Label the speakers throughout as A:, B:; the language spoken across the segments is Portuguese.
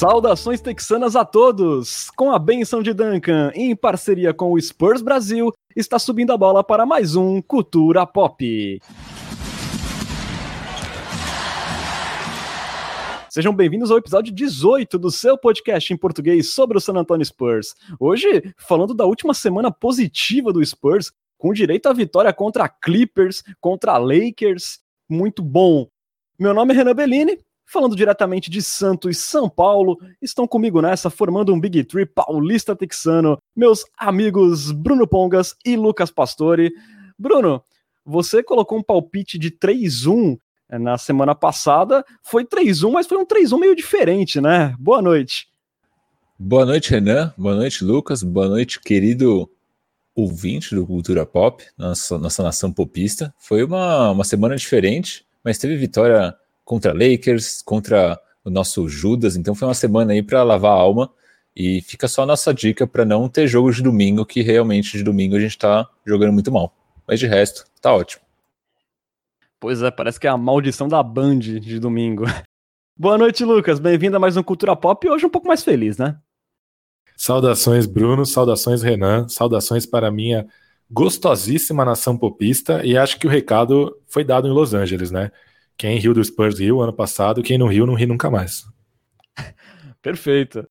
A: Saudações texanas a todos! Com a benção de Duncan, em parceria com o Spurs Brasil, está subindo a bola para mais um Cultura Pop. Sejam bem-vindos ao episódio 18 do seu podcast em português sobre o San Antonio Spurs. Hoje, falando da última semana positiva do Spurs, com direito à vitória contra Clippers, contra Lakers. Muito bom. Meu nome é Renan Bellini, falando diretamente de Santos, São Paulo. Estão comigo nessa, formando um Big Tree paulista texano, meus amigos Bruno Pongas e Lucas Pastore. Bruno, você colocou um palpite de 3-1 é, na semana passada. Foi 3-1, mas foi um 3-1 meio diferente, né? Boa noite.
B: Boa noite, Renan. Boa noite, Lucas. Boa noite, querido ouvinte do Cultura Pop, nossa, nossa nação popista. Foi uma, uma semana diferente, mas teve vitória contra Lakers, contra o nosso Judas, então foi uma semana aí para lavar a alma. E fica só a nossa dica para não ter jogos de domingo, que realmente de domingo a gente está jogando muito mal. Mas de resto, tá ótimo.
A: Pois é, parece que é a maldição da Band de domingo. Boa noite, Lucas. Bem-vindo a mais um Cultura Pop e hoje um pouco mais feliz, né?
C: Saudações, Bruno. Saudações, Renan. Saudações para a minha gostosíssima nação popista. E acho que o recado foi dado em Los Angeles, né? Quem riu do Spurs riu ano passado, quem não riu, não ri nunca mais.
A: Perfeito.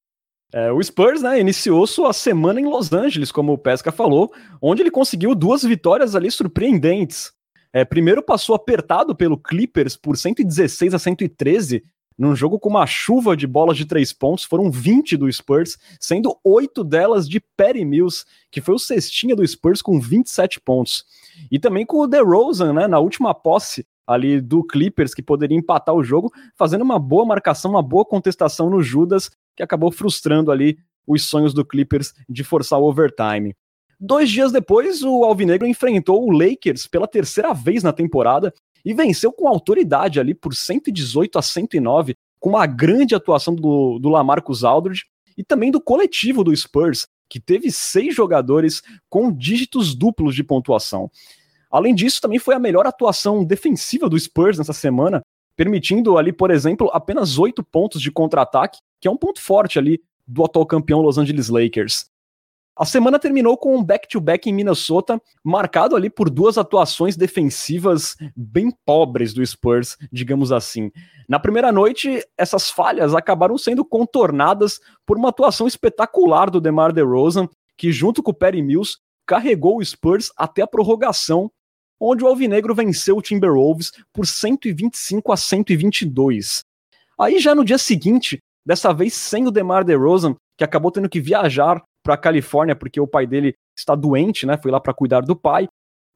A: É, o Spurs né, iniciou sua semana em Los Angeles, como o Pesca falou, onde ele conseguiu duas vitórias ali surpreendentes. É, primeiro passou apertado pelo Clippers por 116 a 113, num jogo com uma chuva de bolas de três pontos, foram 20 do Spurs, sendo oito delas de Perry Mills, que foi o cestinha do Spurs com 27 pontos. E também com o DeRozan, né, na última posse ali do Clippers, que poderia empatar o jogo, fazendo uma boa marcação, uma boa contestação no Judas, que acabou frustrando ali os sonhos do Clippers de forçar o overtime. Dois dias depois, o Alvinegro enfrentou o Lakers pela terceira vez na temporada e venceu com autoridade ali por 118 a 109, com uma grande atuação do, do Lamarcus Aldridge e também do coletivo do Spurs, que teve seis jogadores com dígitos duplos de pontuação. Além disso, também foi a melhor atuação defensiva do Spurs nessa semana, permitindo ali, por exemplo, apenas oito pontos de contra-ataque, que é um ponto forte ali do atual campeão Los Angeles Lakers. A semana terminou com um back-to-back -back em Minnesota, marcado ali por duas atuações defensivas bem pobres do Spurs, digamos assim. Na primeira noite, essas falhas acabaram sendo contornadas por uma atuação espetacular do DeMar DeRozan, que junto com o Perry Mills carregou o Spurs até a prorrogação, onde o Alvinegro venceu o Timberwolves por 125 a 122. Aí já no dia seguinte, dessa vez sem o DeMar DeRozan, que acabou tendo que viajar para a Califórnia porque o pai dele está doente, né? Foi lá para cuidar do pai.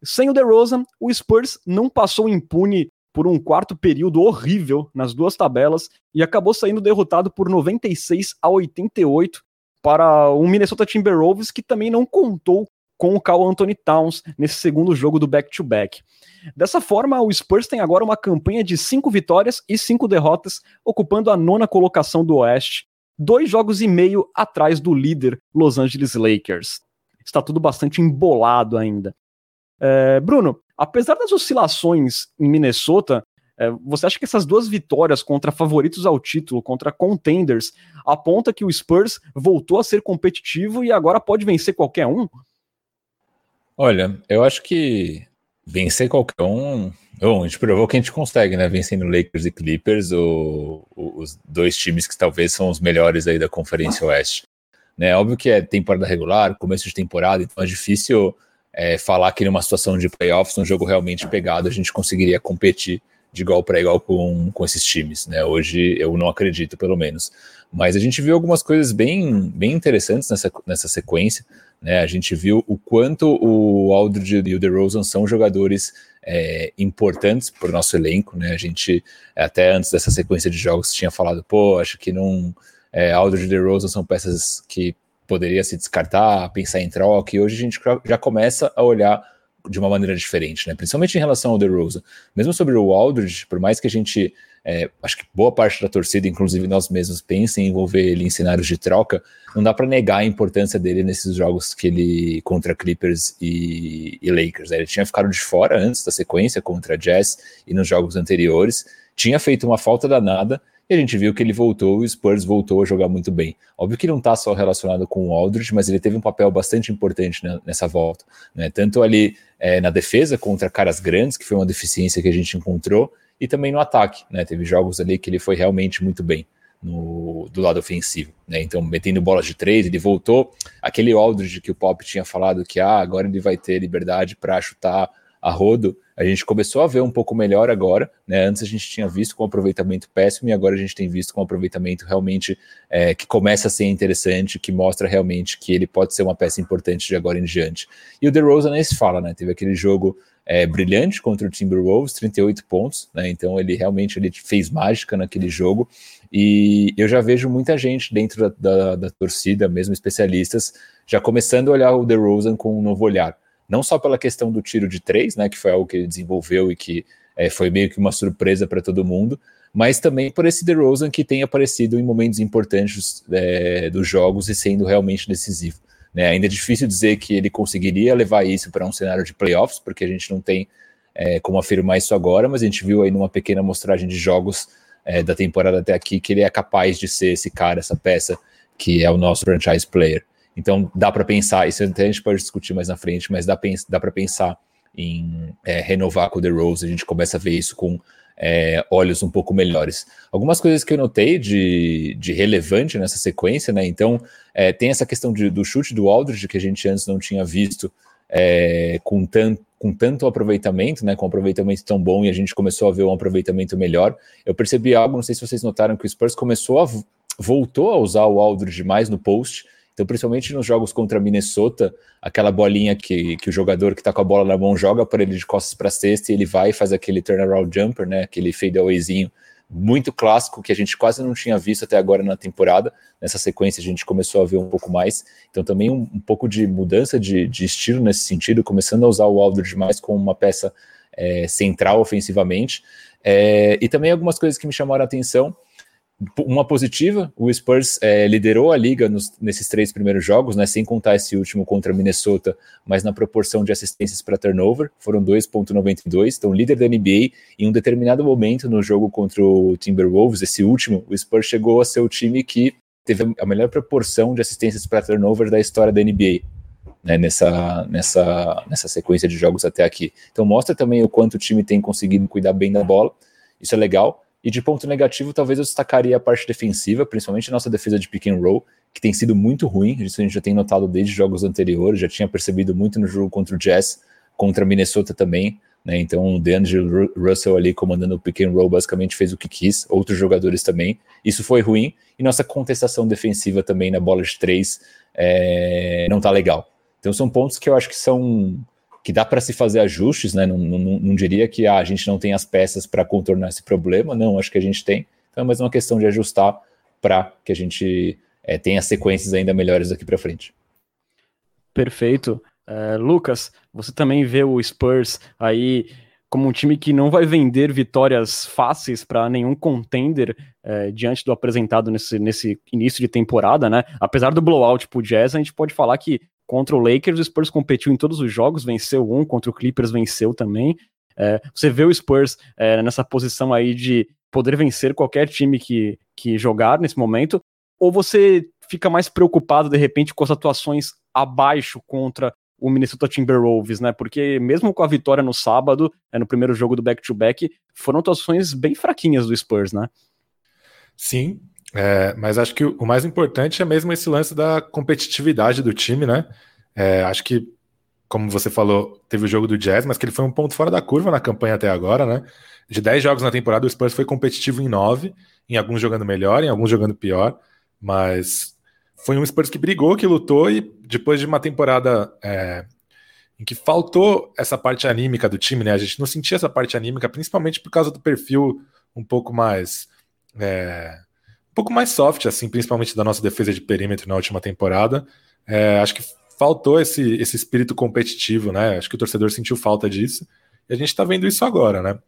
A: Sem o DeRozan, o Spurs não passou impune por um quarto período horrível nas duas tabelas e acabou saindo derrotado por 96 a 88 para o Minnesota Timberwolves que também não contou com o Carl Anthony Towns nesse segundo jogo do back-to-back. -back. Dessa forma, o Spurs tem agora uma campanha de cinco vitórias e cinco derrotas, ocupando a nona colocação do Oeste dois jogos e meio atrás do líder Los Angeles Lakers. Está tudo bastante embolado ainda. É, Bruno, apesar das oscilações em Minnesota, é, você acha que essas duas vitórias contra favoritos ao título, contra contenders, aponta que o Spurs voltou a ser competitivo e agora pode vencer qualquer um?
B: Olha, eu acho que vencer qualquer um. Bom, a gente provou que a gente consegue, né? Vencendo Lakers e Clippers, o, o, os dois times que talvez são os melhores aí da Conferência Oeste. Né? Óbvio que é temporada regular, começo de temporada, então é difícil é, falar que numa situação de playoffs, um jogo realmente pegado, a gente conseguiria competir de igual para igual com, com esses times, né? Hoje eu não acredito, pelo menos. Mas a gente viu algumas coisas bem, bem interessantes nessa, nessa sequência. Né? A gente viu o quanto o Aldridge e o DeRozan são jogadores é, importantes para o nosso elenco. Né? A gente, até antes dessa sequência de jogos, tinha falado, pô, acho que não. É, Aldridge e DeRozan são peças que poderia se descartar, pensar em troca, e hoje a gente já começa a olhar de uma maneira diferente, né? principalmente em relação ao DeRozan. Mesmo sobre o Aldridge, por mais que a gente é, acho que boa parte da torcida, inclusive nós mesmos, pensa em envolver ele em cenários de troca, não dá para negar a importância dele nesses jogos que ele contra Clippers e, e Lakers. Né? Ele tinha ficado de fora antes da sequência contra Jazz e nos jogos anteriores, tinha feito uma falta danada E a gente viu que ele voltou, o Spurs voltou a jogar muito bem. Óbvio que não está só relacionado com o Aldridge, mas ele teve um papel bastante importante nessa volta. Né? Tanto ali é, na defesa contra caras grandes, que foi uma deficiência que a gente encontrou, e também no ataque. Né? Teve jogos ali que ele foi realmente muito bem. No, do lado ofensivo, né? Então, metendo bolas de três, ele voltou. Aquele Aldridge que o Pop tinha falado que ah, agora ele vai ter liberdade para chutar a rodo, a gente começou a ver um pouco melhor agora, né? Antes a gente tinha visto com aproveitamento péssimo e agora a gente tem visto com aproveitamento realmente é, que começa a ser interessante, que mostra realmente que ele pode ser uma peça importante de agora em diante. E o DeRozan nem se fala, né? Teve aquele jogo é, brilhante contra o Timberwolves, 38 pontos, né? Então ele realmente ele fez mágica naquele jogo. E eu já vejo muita gente dentro da, da, da torcida, mesmo especialistas, já começando a olhar o DeRozan com um novo olhar não só pela questão do tiro de três, né, que foi algo que ele desenvolveu e que é, foi meio que uma surpresa para todo mundo, mas também por esse DeRozan que tem aparecido em momentos importantes é, dos jogos e sendo realmente decisivo. Né? Ainda é difícil dizer que ele conseguiria levar isso para um cenário de playoffs, porque a gente não tem é, como afirmar isso agora, mas a gente viu aí numa pequena amostragem de jogos é, da temporada até aqui que ele é capaz de ser esse cara, essa peça que é o nosso franchise player. Então dá para pensar, isso até a gente pode discutir mais na frente, mas dá, dá para pensar em é, renovar com o The Rose, a gente começa a ver isso com é, olhos um pouco melhores. Algumas coisas que eu notei de, de relevante nessa sequência, né? Então, é, tem essa questão de, do chute do Aldridge que a gente antes não tinha visto é, com, tan, com tanto aproveitamento, né? Com um aproveitamento tão bom e a gente começou a ver um aproveitamento melhor. Eu percebi algo, não sei se vocês notaram que o Spurs começou a voltou a usar o Aldridge mais no post. Então, principalmente nos jogos contra Minnesota, aquela bolinha que, que o jogador que está com a bola na mão joga para ele de costas para cesta e ele vai e faz aquele turnaround jumper, né? Aquele fadeawayzinho muito clássico que a gente quase não tinha visto até agora na temporada. Nessa sequência a gente começou a ver um pouco mais. Então também um, um pouco de mudança de, de, estilo nesse sentido, começando a usar o Aldridge mais como uma peça é, central ofensivamente. É, e também algumas coisas que me chamaram a atenção uma positiva, o Spurs é, liderou a liga nos, nesses três primeiros jogos, né, sem contar esse último contra Minnesota, mas na proporção de assistências para turnover, foram 2.92, então líder da NBA. Em um determinado momento no jogo contra o Timberwolves, esse último, o Spurs chegou a ser o time que teve a melhor proporção de assistências para turnover da história da NBA. Né, nessa, nessa, nessa sequência de jogos até aqui. Então mostra também o quanto o time tem conseguido cuidar bem da bola, isso é legal. E de ponto negativo, talvez eu destacaria a parte defensiva, principalmente a nossa defesa de pick and roll, que tem sido muito ruim. Isso a gente já tem notado desde jogos anteriores, já tinha percebido muito no jogo contra o Jazz, contra Minnesota também. Né? Então o DeAngelo Russell ali comandando o pick and roll basicamente fez o que quis, outros jogadores também. Isso foi ruim. E nossa contestação defensiva também na bola de três é, não tá legal. Então são pontos que eu acho que são que dá para se fazer ajustes, né? Não, não, não diria que ah, a gente não tem as peças para contornar esse problema, não, acho que a gente tem. Então é mais uma questão de ajustar para que a gente é, tenha sequências ainda melhores daqui para frente.
A: Perfeito. Uh, Lucas, você também vê o Spurs aí como um time que não vai vender vitórias fáceis para nenhum contender é, diante do apresentado nesse, nesse início de temporada, né? Apesar do blowout pro Jazz, a gente pode falar que Contra o Lakers, o Spurs competiu em todos os jogos, venceu um, contra o Clippers venceu também. É, você vê o Spurs é, nessa posição aí de poder vencer qualquer time que, que jogar nesse momento, ou você fica mais preocupado de repente com as atuações abaixo contra o Minnesota Timberwolves, né? Porque mesmo com a vitória no sábado, é, no primeiro jogo do back-to-back, -back, foram atuações bem fraquinhas do Spurs, né?
C: Sim, é, mas acho que o mais importante é mesmo esse lance da competitividade do time, né? É, acho que, como você falou, teve o jogo do Jazz, mas que ele foi um ponto fora da curva na campanha até agora, né? De 10 jogos na temporada, o Spurs foi competitivo em 9, em alguns jogando melhor, em alguns jogando pior, mas foi um Spurs que brigou, que lutou, e depois de uma temporada é, em que faltou essa parte anímica do time, né? A gente não sentia essa parte anímica, principalmente por causa do perfil um pouco mais. É, pouco mais soft, assim, principalmente da nossa defesa de perímetro na última temporada. É, acho que faltou esse, esse espírito competitivo, né? Acho que o torcedor sentiu falta disso. E a gente está vendo isso agora, né?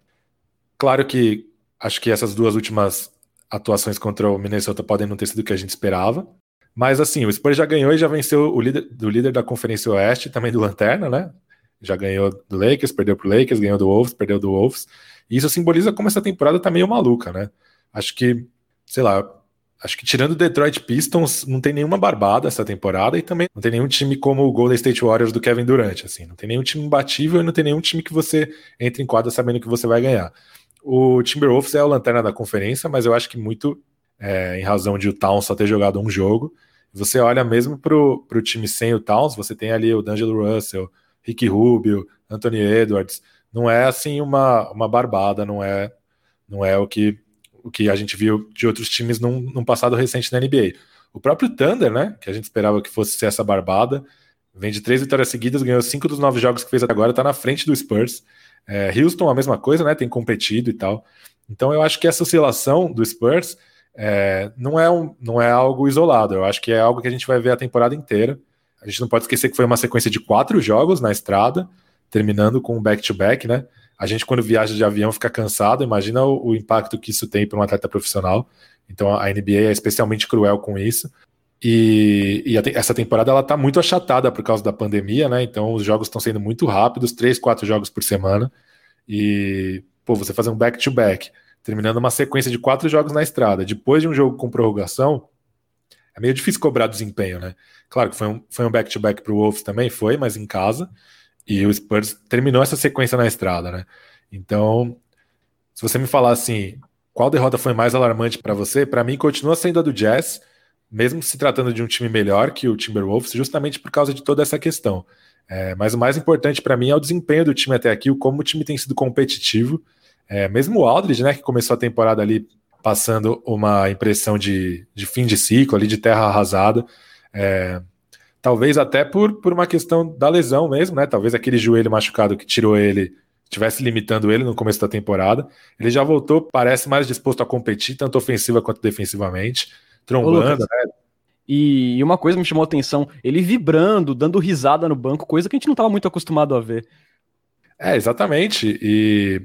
C: Claro que acho que essas duas últimas atuações contra o Minnesota podem não ter sido o que a gente esperava. Mas assim, o Spurs já ganhou e já venceu o líder do líder da Conferência Oeste, também do Lanterna, né? Já ganhou do Lakers, perdeu pro Lakers, ganhou do Wolves, perdeu do Wolves. E isso simboliza como essa temporada tá meio maluca, né? Acho que sei lá, acho que tirando o Detroit Pistons, não tem nenhuma barbada essa temporada e também não tem nenhum time como o Golden State Warriors do Kevin Durant, assim, não tem nenhum time imbatível e não tem nenhum time que você entre em quadra sabendo que você vai ganhar. O Timberwolves é o lanterna da conferência, mas eu acho que muito é, em razão de o Towns só ter jogado um jogo. Você olha mesmo para o time sem o Towns, você tem ali o D'Angelo Russell, Ricky Rubio, Anthony Edwards. Não é assim uma, uma barbada, não é não é o que, o que a gente viu de outros times num, num passado recente na NBA. O próprio Thunder, né, que a gente esperava que fosse ser essa barbada, vem de três vitórias seguidas, ganhou cinco dos nove jogos que fez até agora, está na frente do Spurs. É, Houston, a mesma coisa, né, tem competido e tal. Então eu acho que essa oscilação do Spurs é, não, é um, não é algo isolado, eu acho que é algo que a gente vai ver a temporada inteira. A gente não pode esquecer que foi uma sequência de quatro jogos na estrada, terminando com um back-to-back, né? A gente, quando viaja de avião, fica cansado. Imagina o, o impacto que isso tem para um atleta profissional. Então, a NBA é especialmente cruel com isso. E, e a, essa temporada ela está muito achatada por causa da pandemia, né? Então, os jogos estão sendo muito rápidos três, quatro jogos por semana. E, pô, você fazer um back-to-back, -back, terminando uma sequência de quatro jogos na estrada, depois de um jogo com prorrogação, é meio difícil cobrar desempenho, né? Claro que foi um, foi um back-to-back para o Wolves também, foi, mas em casa. E o Spurs terminou essa sequência na estrada, né? Então, se você me falar assim, qual derrota foi mais alarmante para você? Para mim, continua sendo a do Jazz, mesmo se tratando de um time melhor que o Timberwolves, justamente por causa de toda essa questão. É, mas o mais importante para mim é o desempenho do time até aqui, o como o time tem sido competitivo. É, mesmo o Aldridge, né, que começou a temporada ali passando uma impressão de, de fim de ciclo, ali de terra arrasada. É, talvez até por, por uma questão da lesão mesmo, né? Talvez aquele joelho machucado que tirou ele estivesse limitando ele no começo da temporada. Ele já voltou, parece mais disposto a competir, tanto ofensiva quanto defensivamente, trombando, né?
A: E uma coisa me chamou a atenção, ele vibrando, dando risada no banco, coisa que a gente não estava muito acostumado a ver.
C: É, exatamente. E,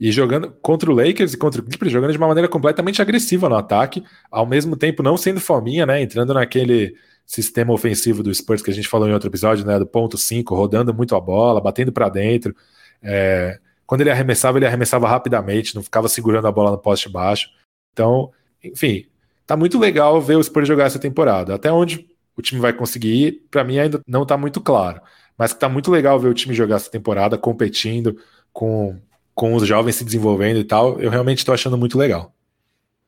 C: e jogando contra o Lakers e contra o Clippers, jogando de uma maneira completamente agressiva no ataque, ao mesmo tempo não sendo fominha, né? Entrando naquele sistema ofensivo do Spurs que a gente falou em outro episódio, né, do ponto 5, rodando muito a bola, batendo para dentro. É, quando ele arremessava, ele arremessava rapidamente, não ficava segurando a bola no poste baixo. Então, enfim, tá muito legal ver o Spurs jogar essa temporada. Até onde o time vai conseguir ir, para mim ainda não tá muito claro. Mas tá muito legal ver o time jogar essa temporada, competindo, com, com os jovens se desenvolvendo e tal. Eu realmente estou achando muito legal.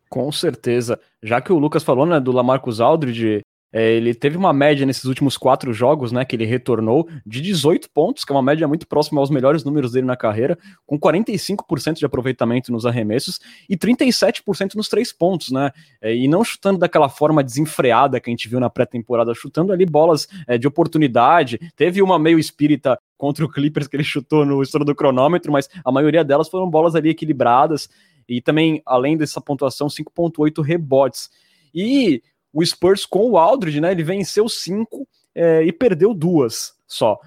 A: Com certeza. Já que o Lucas falou, né, do Lamarcus Aldridge, é, ele teve uma média nesses últimos quatro jogos, né, que ele retornou, de 18 pontos, que é uma média muito próxima aos melhores números dele na carreira, com 45% de aproveitamento nos arremessos e 37% nos três pontos, né? É, e não chutando daquela forma desenfreada que a gente viu na pré-temporada, chutando ali bolas é, de oportunidade. Teve uma meio espírita contra o Clippers que ele chutou no estouro do cronômetro, mas a maioria delas foram bolas ali equilibradas. E também, além dessa pontuação, 5,8 rebotes. E o Spurs com o Aldridge, né? Ele venceu cinco é, e perdeu duas só.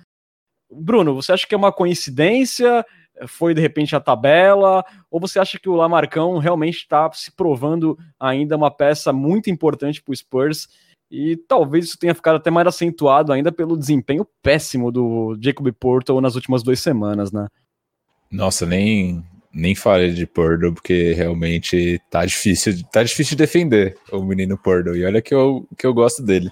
A: Bruno, você acha que é uma coincidência? Foi de repente a tabela? Ou você acha que o Lamarcão realmente está se provando ainda uma peça muito importante para o Spurs? E talvez isso tenha ficado até mais acentuado ainda pelo desempenho péssimo do Jacob Porto nas últimas duas semanas, né?
B: Nossa, nem, nem falei de Purdue, porque realmente tá difícil, tá difícil de defender o menino Purdue. E olha que eu, que eu gosto dele.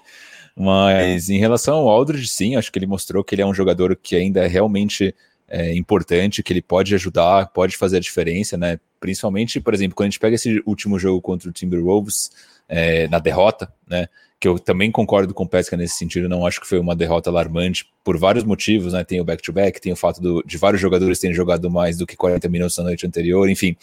B: Mas em relação ao Aldridge, sim, acho que ele mostrou que ele é um jogador que ainda é realmente é, importante, que ele pode ajudar, pode fazer a diferença, né? Principalmente, por exemplo, quando a gente pega esse último jogo contra o Timberwolves, é, na derrota, né? Que eu também concordo com o Pesca nesse sentido, não acho que foi uma derrota alarmante por vários motivos, né? Tem o back-to-back, -back, tem o fato do, de vários jogadores terem jogado mais do que 40 minutos na noite anterior, enfim.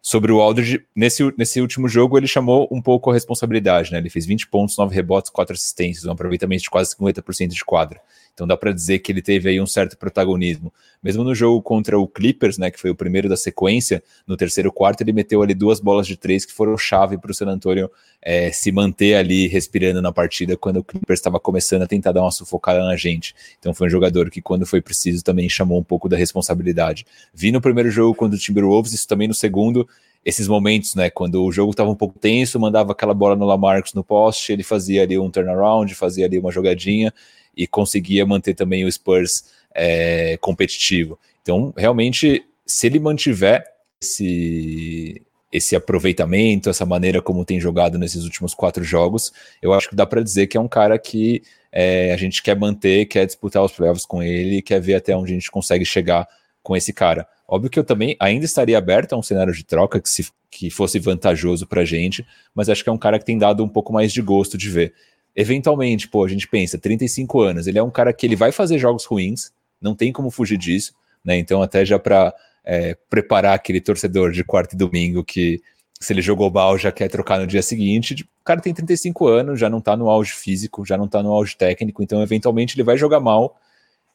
B: Sobre o Aldridge, nesse, nesse último jogo ele chamou um pouco a responsabilidade, né? Ele fez 20 pontos, 9 rebotes, 4 assistências, um aproveitamento de quase 50% de quadra. Então dá para dizer que ele teve aí um certo protagonismo. Mesmo no jogo contra o Clippers, né, que foi o primeiro da sequência, no terceiro quarto ele meteu ali duas bolas de três que foram chave para o San Antonio é, se manter ali respirando na partida quando o Clippers estava começando a tentar dar uma sufocada na gente. Então foi um jogador que quando foi preciso também chamou um pouco da responsabilidade. Vi no primeiro jogo contra o Timberwolves, isso também no segundo, esses momentos, né, quando o jogo estava um pouco tenso, mandava aquela bola no Lamarcus no poste, ele fazia ali um turnaround, fazia ali uma jogadinha, e conseguia manter também o Spurs é, competitivo. Então, realmente, se ele mantiver esse, esse aproveitamento, essa maneira como tem jogado nesses últimos quatro jogos, eu acho que dá para dizer que é um cara que é, a gente quer manter, quer disputar os playoffs com ele, quer ver até onde a gente consegue chegar com esse cara. Óbvio que eu também ainda estaria aberto a um cenário de troca que, se, que fosse vantajoso para a gente, mas acho que é um cara que tem dado um pouco mais de gosto de ver. Eventualmente, pô, a gente pensa, 35 anos, ele é um cara que ele vai fazer jogos ruins, não tem como fugir disso, né? Então, até já para é, preparar aquele torcedor de quarto e domingo que se ele jogou mal já quer trocar no dia seguinte. Tipo, o cara tem 35 anos, já não tá no auge físico, já não tá no auge técnico, então eventualmente ele vai jogar mal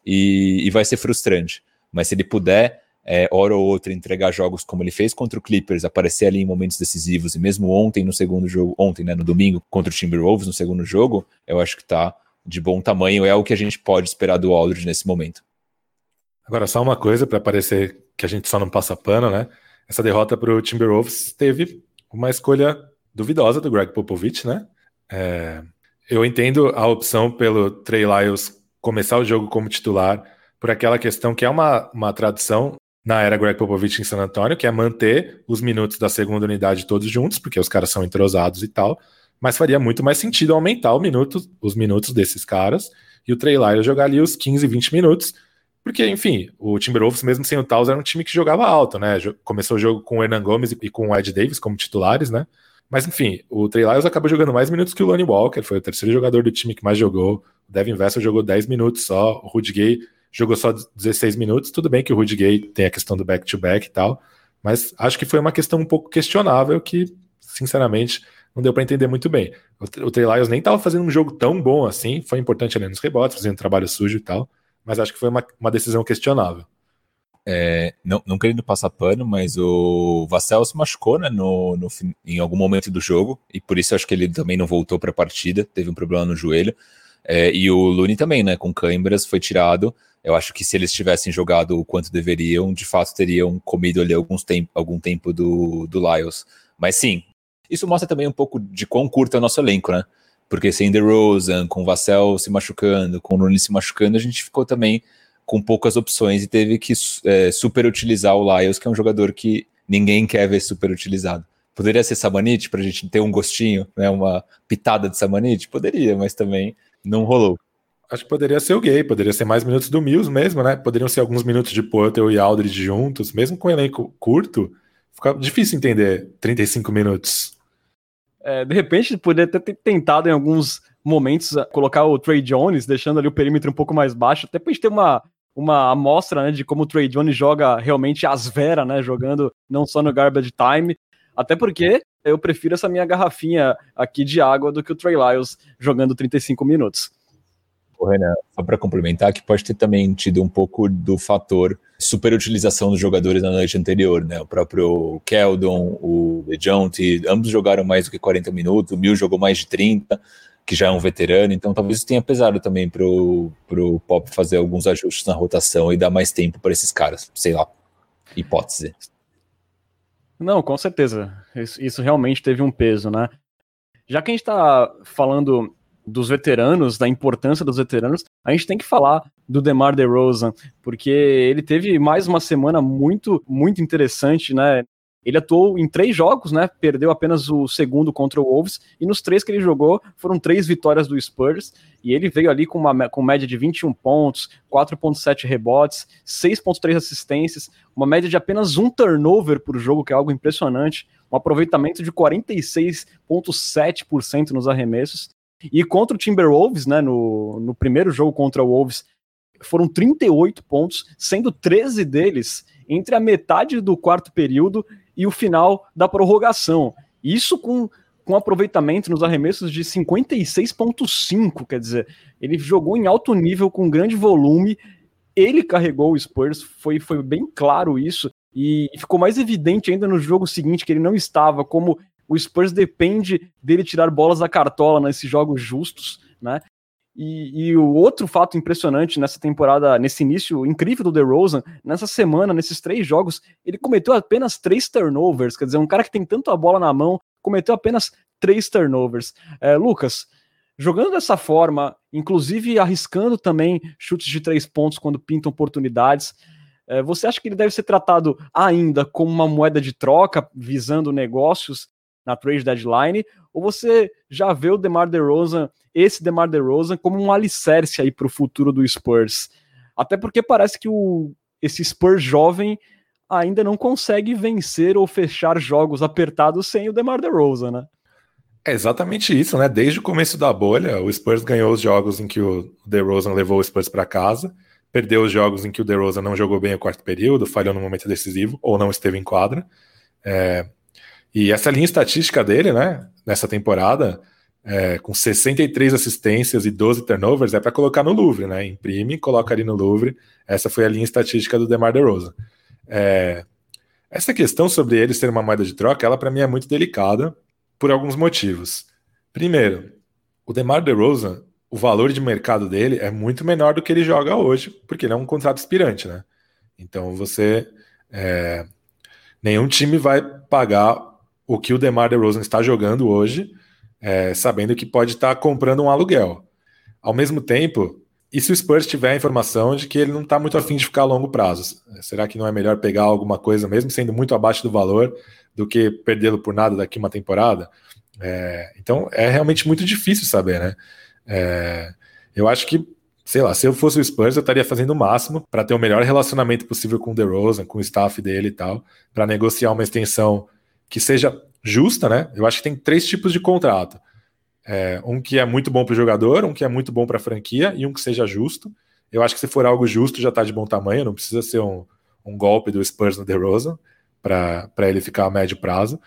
B: e, e vai ser frustrante. Mas se ele puder, é, hora ou outra, entregar jogos como ele fez contra o Clippers, aparecer ali em momentos decisivos, e mesmo ontem no segundo jogo, ontem, né, no domingo, contra o Timberwolves no segundo jogo, eu acho que tá de bom tamanho, é o que a gente pode esperar do Aldridge nesse momento.
C: Agora, só uma coisa para parecer que a gente só não passa pano, né? Essa derrota para o Timberwolves teve uma escolha duvidosa do Greg Popovich, né? É, eu entendo a opção pelo Trey Lyles começar o jogo como titular por aquela questão que é uma, uma tradição na era Greg Popovich em San Antonio, que é manter os minutos da segunda unidade todos juntos, porque os caras são entrosados e tal, mas faria muito mais sentido aumentar minuto, os minutos desses caras e o Trey Lyles jogar ali os 15, 20 minutos, porque, enfim, o Timberwolves, mesmo sem o Taus, era um time que jogava alto, né? Começou o jogo com o Hernan Gomes e com o Ed Davis como titulares, né? Mas, enfim, o Trey Lyles acabou jogando mais minutos que o Lonnie Walker, foi o terceiro jogador do time que mais jogou. O Devin Vessel jogou 10 minutos só, o Rudy Gay jogou só 16 minutos. Tudo bem que o Rudy Gay tem a questão do back-to-back -back e tal, mas acho que foi uma questão um pouco questionável que, sinceramente, não deu para entender muito bem. O, Trey Lyles nem estava fazendo um jogo tão bom assim, foi importante ali nos rebotes, fazendo trabalho sujo e tal, mas acho que foi uma, uma decisão questionável.
B: É, não, não, querendo passar pano, mas o Vassell se machucou né, no, no, em algum momento do jogo, e por isso acho que ele também não voltou para a partida, teve um problema no joelho. É, e o Lune também, né, com câimbras, foi tirado. Eu acho que se eles tivessem jogado o quanto deveriam, de fato teriam comido ali alguns tempo, algum tempo do, do Lyles. Mas sim, isso mostra também um pouco de quão curto é o nosso elenco, né? porque sem DeRozan, com o Vassell se machucando, com o Nunes se machucando, a gente ficou também com poucas opções e teve que é, superutilizar o Lyles, que é um jogador que ninguém quer ver superutilizado. Poderia ser Samanit para a gente ter um gostinho, né, uma pitada de Samanit? Poderia, mas também não rolou.
C: Acho que poderia ser o Gay, poderia ser mais minutos do Mills mesmo, né? Poderiam ser alguns minutos de Porter e Aldridge juntos, mesmo com um elenco curto, fica difícil entender 35 minutos
A: é, de repente, poderia ter tentado em alguns momentos colocar o Trey Jones, deixando ali o perímetro um pouco mais baixo, até pra gente ter uma, uma amostra né, de como o Trey Jones joga realmente as vera, né? Jogando não só no garbage time. Até porque eu prefiro essa minha garrafinha aqui de água do que o Trey Lyles jogando 35 minutos.
B: Renan, só para complementar, que pode ter também tido um pouco do fator superutilização dos jogadores na noite anterior, né? O próprio Keldon, o DeJounte, ambos jogaram mais do que 40 minutos, o Mil jogou mais de 30, que já é um veterano, então talvez isso tenha pesado também pro, pro Pop fazer alguns ajustes na rotação e dar mais tempo para esses caras, sei lá, hipótese.
A: Não, com certeza, isso, isso realmente teve um peso, né? Já que a gente está falando dos veteranos, da importância dos veteranos, a gente tem que falar do DeMar DeRozan, porque ele teve mais uma semana muito, muito interessante, né? Ele atuou em três jogos, né? Perdeu apenas o segundo contra o Wolves, e nos três que ele jogou foram três vitórias do Spurs, e ele veio ali com uma com média de 21 pontos, 4,7 rebotes, 6,3 assistências, uma média de apenas um turnover por jogo, que é algo impressionante, um aproveitamento de 46,7% nos arremessos, e contra o Timberwolves, né, no, no primeiro jogo contra o Wolves, foram 38 pontos, sendo 13 deles entre a metade do quarto período e o final da prorrogação. Isso com, com aproveitamento nos arremessos de 56,5, quer dizer, ele jogou em alto nível, com grande volume, ele carregou o Spurs, foi, foi bem claro isso, e ficou mais evidente ainda no jogo seguinte que ele não estava como o Spurs depende dele tirar bolas da cartola nesses jogos justos, né? E, e, o outro fato impressionante nessa temporada, nesse início incrível do DeRozan, nessa semana, nesses três jogos, ele cometeu apenas três turnovers. Quer dizer, um cara que tem tanto a bola na mão, cometeu apenas três turnovers. É, Lucas, jogando dessa forma, inclusive arriscando também chutes de três pontos quando pintam oportunidades, É, você acha que ele deve ser tratado ainda como uma moeda de troca, visando negócios na trade deadline, ou você já vê o DeMar DeRozan, esse DeMar DeRozan, como um alicerce aí para o futuro do Spurs? Até porque parece que o, esse Spurs jovem ainda não consegue vencer ou fechar jogos apertados sem o DeMar DeRozan, né?
C: É exatamente isso, né? Desde o começo da bolha, o Spurs ganhou os jogos em que o DeRozan levou o Spurs para casa, perdeu os jogos em que o DeRozan não jogou bem o quarto período, falhou no momento decisivo ou não esteve em quadra. É... E essa linha estatística dele, né, nessa temporada, é, com 63 assistências e 12 turnovers, é para colocar no Louvre, né? Imprime, coloca ali no Louvre. Essa foi a linha estatística do DeMar DeRozan. É, essa questão sobre ele ser uma moeda de troca, ela para mim é muito delicada por alguns motivos. Primeiro, o DeMar DeRozan, o valor de mercado dele é muito menor do que ele joga hoje, porque ele é um contrato expirante, né? Então você é, nenhum time vai pagar o que o DeMar DeRozan está jogando hoje, é, sabendo que pode estar comprando um aluguel. Ao mesmo tempo, e se o Spurs tiver a informação de que ele não está muito afim de ficar a longo prazo? Será que não é melhor pegar alguma coisa, mesmo sendo muito abaixo do valor, do que perdê-lo por nada daqui uma temporada? É, então é realmente muito difícil saber, né? É, eu acho que, sei lá, se eu fosse o Spurs, eu estaria fazendo o máximo para ter o melhor relacionamento possível com o DeRozan, com o staff dele e tal, para negociar uma extensão que seja justa, né? Eu acho que tem três tipos de contrato. É, um que é muito bom para o jogador, um que é muito bom para a franquia e um que seja justo. Eu acho que se for algo justo já está de bom tamanho, não precisa ser um, um golpe do Spurs no DeRozan para ele ficar a médio prazo.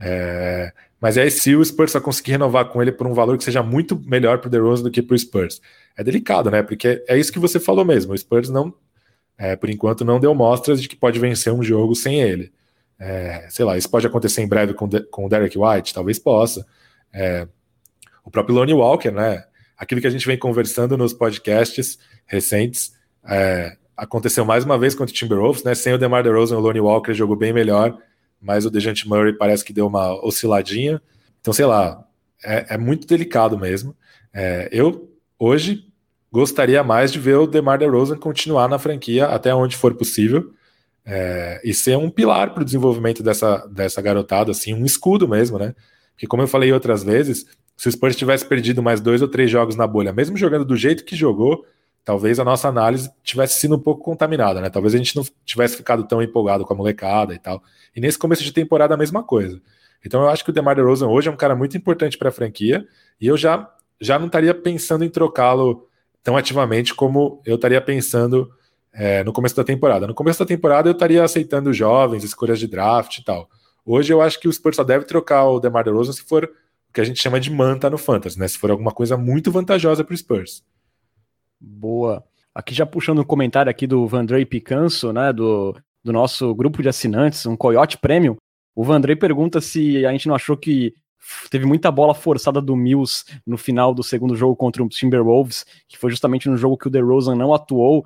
C: É, mas aí se o Spurs só conseguir renovar com ele por um valor que seja muito melhor para o DeRozan do que para o Spurs. É delicado, né? Porque é isso que você falou mesmo. O Spurs não, é, por enquanto, não deu mostras de que pode vencer um jogo sem ele. É, sei lá, isso pode acontecer em breve com, com o Derek White, talvez possa. É, o próprio Lonnie Walker, né? Aquilo que a gente vem conversando nos podcasts recentes, é, aconteceu mais uma vez contra o Timberwolves, né? Sem o DeMar DeRozan, o Lonnie Walker jogou bem melhor, mas o DeJounte Murray parece que deu uma osciladinha. Então, sei lá, é, é muito delicado mesmo. É, eu, hoje, gostaria mais de ver o DeMar DeRozan continuar na franquia até onde for possível é, e ser um pilar para o desenvolvimento dessa, dessa garotada, assim, um escudo mesmo, né? Porque, como eu falei outras vezes, se o Spurs tivesse perdido mais dois ou três jogos na bolha, mesmo jogando do jeito que jogou, talvez a nossa análise tivesse sido um pouco contaminada, né? Talvez a gente não tivesse ficado tão empolgado com a molecada e tal. E nesse começo de temporada a mesma coisa. Então eu acho que o DeMar DeRozan hoje é um cara muito importante para a franquia e eu já já não estaria pensando em trocá-lo tão ativamente como eu estaria pensando é, no começo da temporada. No começo da temporada eu estaria aceitando jovens, escolhas de draft e tal. Hoje eu acho que o Spurs só deve trocar o DeMar DeRozan se for o que a gente chama de manta no Fantasy, né? Se for alguma coisa muito vantajosa para o Spurs.
A: Boa. Aqui já puxando um comentário aqui do Vandrei Picanso, né? Do, do nosso grupo de assinantes, um Coyote Premium. O Vandrei pergunta se a gente não achou que teve muita bola forçada do Mills no final do segundo jogo contra o Timberwolves, que foi justamente no jogo que o DeRozan não atuou.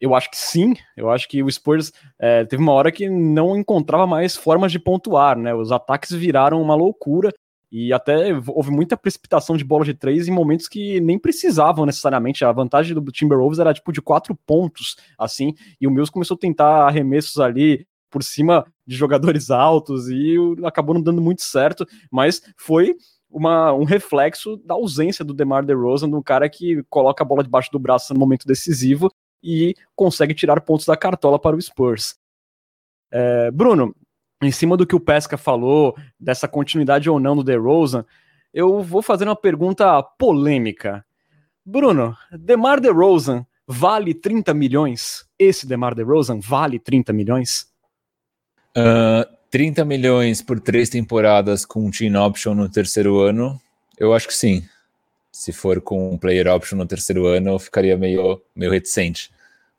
A: Eu acho que sim, eu acho que o Spurs é, teve uma hora que não encontrava mais formas de pontuar, né? Os ataques viraram uma loucura e até houve muita precipitação de bola de três em momentos que nem precisavam necessariamente. A vantagem do Timberwolves era tipo de quatro pontos, assim, e o Mills começou a tentar arremessos ali por cima de jogadores altos e acabou não dando muito certo, mas foi uma, um reflexo da ausência do DeMar DeRozan, do cara que coloca a bola debaixo do braço no momento decisivo e consegue tirar pontos da cartola para o Spurs. É, Bruno, em cima do que o Pesca falou, dessa continuidade ou não do DeRozan, eu vou fazer uma pergunta polêmica. Bruno, DeMar DeRozan vale 30 milhões? Esse DeMar DeRozan vale 30 milhões?
B: Uh, ah, 30 milhões por três temporadas com team option no terceiro ano, eu acho que sim. Se for com um player option no terceiro ano, eu ficaria meio, meio reticente.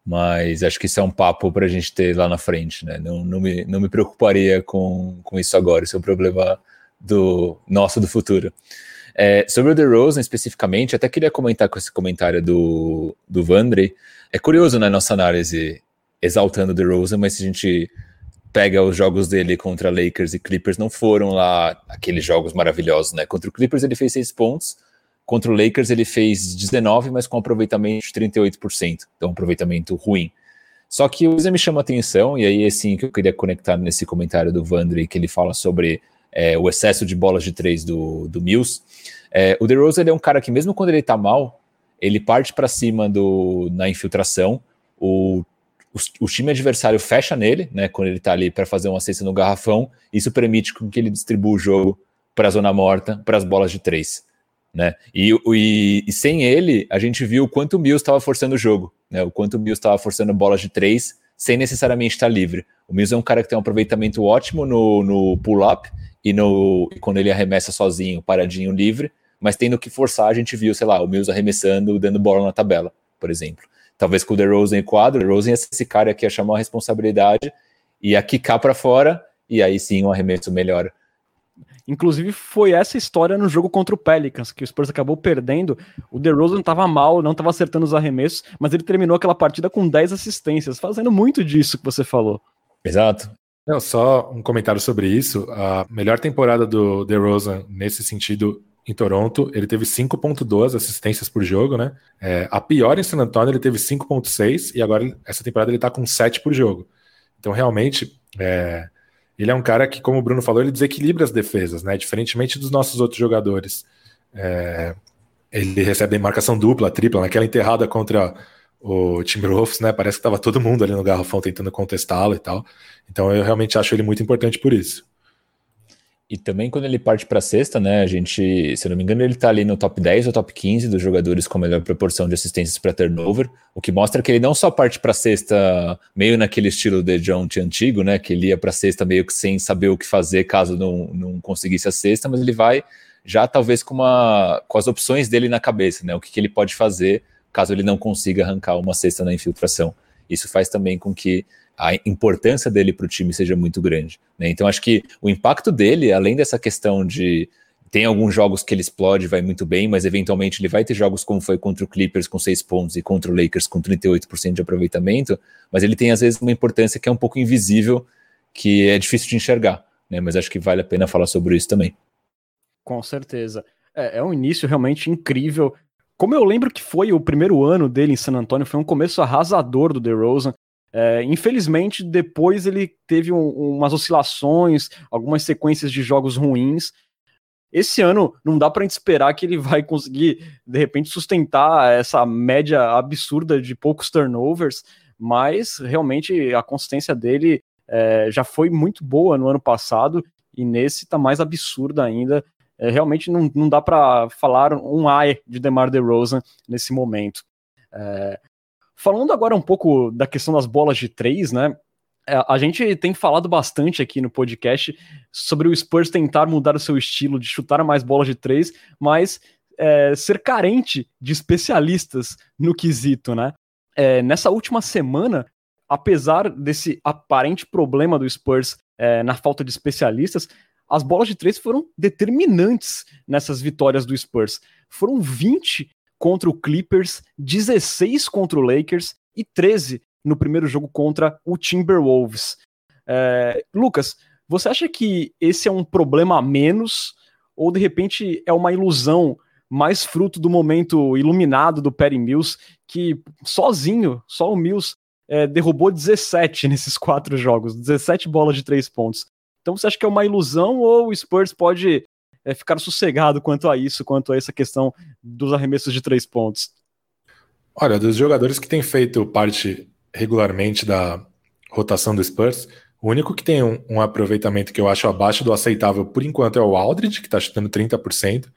B: Mas acho que isso é um papo para a gente ter lá na frente, né? Não, não, me, não me preocuparia com, com isso agora, isso é um problema do nosso do futuro. É, sobre o DeRozan especificamente, até queria comentar com esse comentário do, do Vandre. É curioso, né, nossa análise exaltando o DeRozan, mas se a gente pega os jogos dele contra Lakers e Clippers, não foram lá aqueles jogos maravilhosos, né? Contra o Clippers ele fez seis pontos, Contra o Lakers ele fez 19, mas com aproveitamento de 38%, então um aproveitamento ruim. Só que o Wilson me chama atenção, e aí assim que eu queria conectar nesse comentário do Vandre, que ele fala sobre é, o excesso de bolas de três do, do Mills. É, o DeRozan ele é um cara que mesmo quando ele tá mal, ele parte para cima do, na infiltração, o, o, o, time adversário fecha nele, né, quando ele tá ali para fazer uma cesta no garrafão, isso permite que ele distribua o jogo para a zona morta, para as bolas de três. Né? E, e, e, sem ele, a gente viu o quanto o Mills estava forçando o jogo, né? o quanto o Mills estava forçando bolas de três, sem necessariamente estar livre. O Mills é um cara que tem um aproveitamento ótimo no, no pull-up e no quando ele arremessa sozinho, paradinho, livre, mas tendo que forçar, a gente viu, sei lá, o Mills arremessando, dando bola na tabela, por exemplo. Talvez com o DeRozan em quadro, o DeRozan ser esse cara que ia chamar a responsabilidade, ia quicar para fora, e aí sim o arremesso melhora.
A: Inclusive, foi essa história no jogo contra o Pelicans, que o Spurs acabou perdendo. O DeRozan estava mal, não estava acertando os arremessos, mas ele terminou aquela partida com 10 assistências, fazendo muito disso que você falou.
B: Exato.
C: Não, só um comentário sobre isso. A melhor temporada do DeRozan nesse sentido em Toronto, ele teve 5.2 assistências por jogo, né? É, a pior em San Antonio, ele teve 5.6 e agora essa temporada ele tá com 7 por jogo. Então, realmente, é, ele é um cara que, como o Bruno falou, ele desequilibra as defesas, né? Diferentemente dos nossos outros jogadores. É, ele recebe marcação dupla, tripla, naquela enterrada contra o Timberwolves, né? Parece que estava todo mundo ali no garrafão tentando contestá-lo e tal. Então eu realmente acho ele muito importante por isso.
B: E também quando ele parte para a sexta, né, a gente, se eu não me engano, ele está ali no top 10 ou top 15 dos jogadores com a melhor proporção de assistências para turnover, o que mostra que ele não só parte para sexta meio naquele estilo de John antigo, né, que ele ia para sexta meio que sem saber o que fazer caso não, não conseguisse a sexta, mas ele vai já talvez com, uma, com as opções dele na cabeça, né, o que, que ele pode fazer caso ele não consiga arrancar uma cesta na infiltração. Isso faz também com que a importância dele para o time seja muito grande. Né? Então, acho que o impacto dele, além dessa questão de. Tem alguns jogos que ele explode, vai muito bem, mas eventualmente ele vai ter jogos como foi contra o Clippers com 6 pontos e contra o Lakers com 38% de aproveitamento, mas ele tem às vezes uma importância que é um pouco invisível, que é difícil de enxergar, né? Mas acho que vale a pena falar sobre isso também.
A: Com certeza. É, é um início realmente incrível. Como eu lembro que foi o primeiro ano dele em San Antonio, foi um começo arrasador do DeRozan. É, infelizmente, depois ele teve um, umas oscilações, algumas sequências de jogos ruins. Esse ano não dá para gente esperar que ele vai conseguir, de repente, sustentar essa média absurda de poucos turnovers, mas realmente a consistência dele é, já foi muito boa no ano passado e nesse está mais absurda ainda. É, realmente não, não dá para falar um ai de DeMar DeRozan nesse momento. É, Falando agora um pouco da questão das bolas de três, né? É, a gente tem falado bastante aqui no podcast sobre o Spurs tentar mudar o seu estilo de chutar mais bolas de três, mas é, ser carente de especialistas no quesito, né? É, nessa última semana, apesar desse aparente problema do Spurs é, na falta de especialistas, as bolas de três foram determinantes nessas vitórias do Spurs. Foram 20 contra o Clippers, 16 contra o Lakers e 13 no primeiro jogo contra o Timberwolves. É, Lucas, você acha que esse é um problema a menos ou de repente é uma ilusão mais fruto do momento iluminado do Perry Mills, que sozinho, só o Mills é, derrubou 17 nesses quatro jogos, 17 bolas de três pontos. Então você acha que é uma ilusão ou o Spurs pode é, ficar sossegado quanto a isso, quanto a essa questão dos arremessos de três pontos?
C: Olha, dos jogadores que têm feito parte regularmente da rotação do Spurs, o único que tem um, um aproveitamento que eu acho abaixo do aceitável por enquanto é o Aldridge, que está chutando 30%,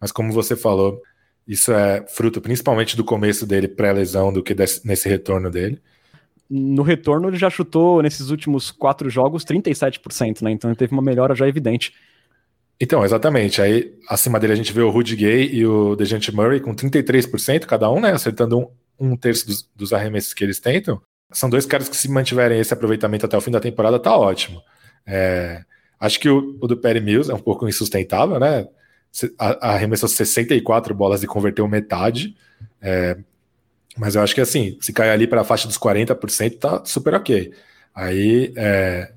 C: mas como você falou, isso é fruto principalmente do começo dele pré-lesão do que desse, nesse retorno dele.
A: No retorno ele já chutou nesses últimos quatro jogos 37%, né? Então ele teve uma melhora já evidente.
C: Então, exatamente. Aí, acima dele, a gente vê o Rudy Gay e o Dejante Murray com 33% cada um, né? Acertando um, um terço dos, dos, arremessos que eles tentam. São dois caras que, se mantiverem esse aproveitamento até o fim da temporada, tá ótimo. É, acho que o, o, do Perry Mills é um pouco insustentável, né? Arremessou 64 bolas e converteu metade. É, mas eu acho que assim, se cair ali para a faixa dos 40%, tá super ok. Aí, é,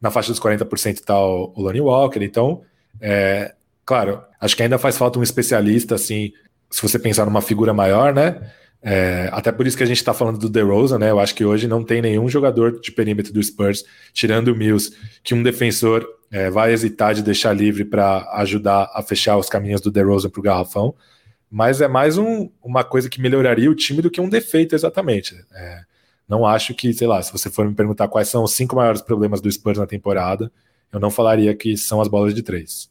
C: na faixa dos 40% tá o, o Lonnie Walker, então é, claro, acho que ainda faz falta um especialista, assim, se você pensar numa figura maior, né? É, até por isso que a gente está falando do DeRozan, né? Eu acho que hoje não tem nenhum jogador de perímetro do Spurs, tirando o Mills, que um defensor é, vai hesitar de deixar livre para ajudar a fechar os caminhos do DeRozan para o garrafão. Mas é mais um, uma coisa que melhoraria o time do que um defeito exatamente. É, não acho que, sei lá, se você for me perguntar quais são os cinco maiores problemas do Spurs na temporada, eu não falaria que são as bolas de três.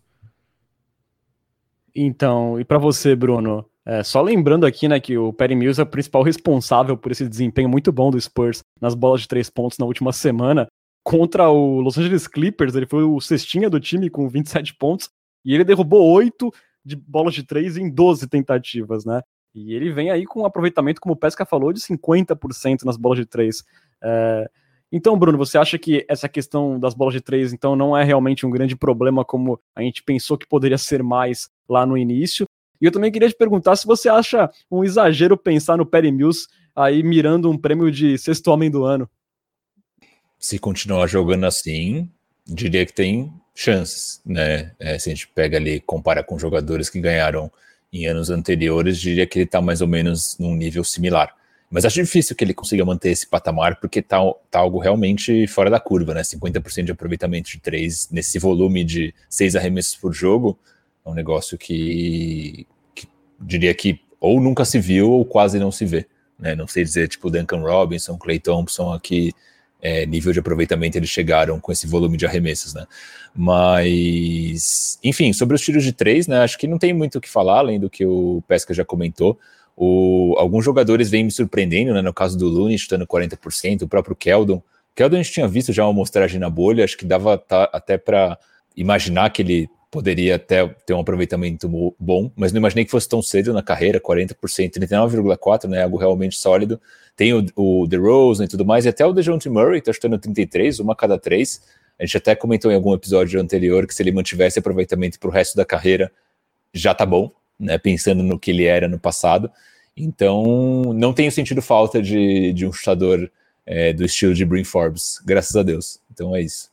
A: Então, e para você, Bruno? É, só lembrando aqui, né, que o Perry Mills é o principal responsável por esse desempenho muito bom do Spurs nas bolas de três pontos na última semana. Contra o Los Angeles Clippers, ele foi o cestinha do time com 27 pontos e ele derrubou oito de bolas de três em 12 tentativas, né? E ele vem aí com um aproveitamento, como o Pesca falou, de 50% nas bolas de três. É, então, Bruno, você acha que essa questão das bolas de três, então, não é realmente um grande problema como a gente pensou que poderia ser mais lá no início? E eu também queria te perguntar se você acha um exagero pensar no Perry Mills aí mirando um prêmio de sexto homem do ano.
B: Se continuar jogando assim, diria que tem chances, né? É, se a gente pega ali, compara com jogadores que ganharam em anos anteriores, diria que ele está mais ou menos num nível similar. Mas acho difícil que ele consiga manter esse patamar, porque tá, tá algo realmente fora da curva, né? 50% de aproveitamento de três nesse volume de seis arremessos por jogo é um negócio que, que diria que ou nunca se viu ou quase não se vê. Né? Não sei dizer, tipo, Duncan Robinson, Clay Thompson, aqui é, nível de aproveitamento eles chegaram com esse volume de arremessos, né? Mas, enfim, sobre os tiros de três, né? Acho que não tem muito o que falar, além do que o Pesca já comentou. O, alguns jogadores vêm me surpreendendo, né? No caso do Looney, chutando 40%, o próprio Keldon. Keldon a gente tinha visto já uma mostragem na bolha, acho que dava tá, até para imaginar que ele poderia até ter um aproveitamento bom, mas não imaginei que fosse tão cedo na carreira, 40%, 39,4%, né? Algo realmente sólido. Tem o, o DeRozan e tudo mais, e até o DeJounte Murray tá chutando 33, uma cada três. A gente até comentou em algum episódio anterior que se ele mantivesse aproveitamento para o resto da carreira, já tá bom, né, pensando no que ele era no passado. Então, não tenho sentido falta de, de um chutador é, do estilo de Brin Forbes, graças a Deus. Então é isso.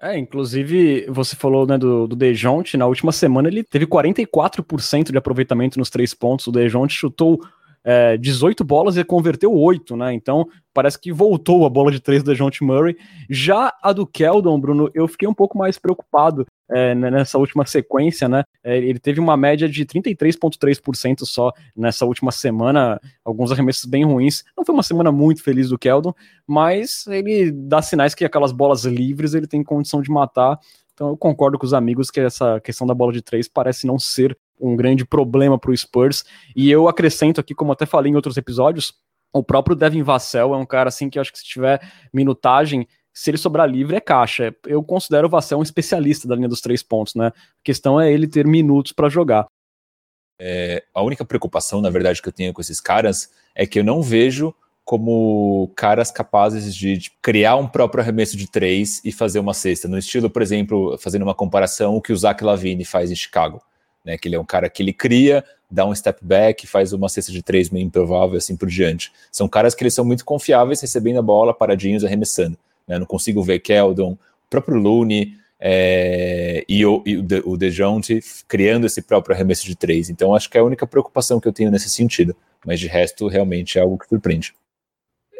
A: É, inclusive, você falou né, do, do Dejounte, na última semana ele teve 44% de aproveitamento nos três pontos, o Dejounte chutou é, 18 bolas e converteu 8, né? Então parece que voltou a bola de 3 do Dejounte Murray. Já a do Keldon, Bruno, eu fiquei um pouco mais preocupado é, nessa última sequência, né? É, ele teve uma média de 33,3% só nessa última semana, alguns arremessos bem ruins. Não foi uma semana muito feliz do Keldon, mas ele dá sinais que aquelas bolas livres ele tem condição de matar. Então eu concordo com os amigos que essa questão da bola de três parece não ser um grande problema para o Spurs. E eu acrescento aqui, como até falei em outros episódios, o próprio Devin Vassell é um cara assim que eu acho que se tiver minutagem, se ele sobrar livre é caixa. Eu considero o Vassell um especialista da linha dos três pontos, né? A questão é ele ter minutos para jogar.
B: É, a única preocupação, na verdade, que eu tenho com esses caras é que eu não vejo como caras capazes de, de, criar um próprio arremesso de três e fazer uma cesta. No estilo, por exemplo, fazendo uma comparação, o que o Zach Lavine faz em Chicago né? Que ele é um cara que ele cria, dá um step back, faz uma cesta de três meio improvável, assim por diante. São caras que eles são muito confiáveis recebendo a bola, paradinhos, arremessando. Né? Não consigo ver Keldon, o próprio Looney é, e, o, o DeJounte criando esse próprio arremesso de três. Então acho que é a única preocupação que eu tenho nesse sentido. Mas de resto, realmente é algo que surpreende.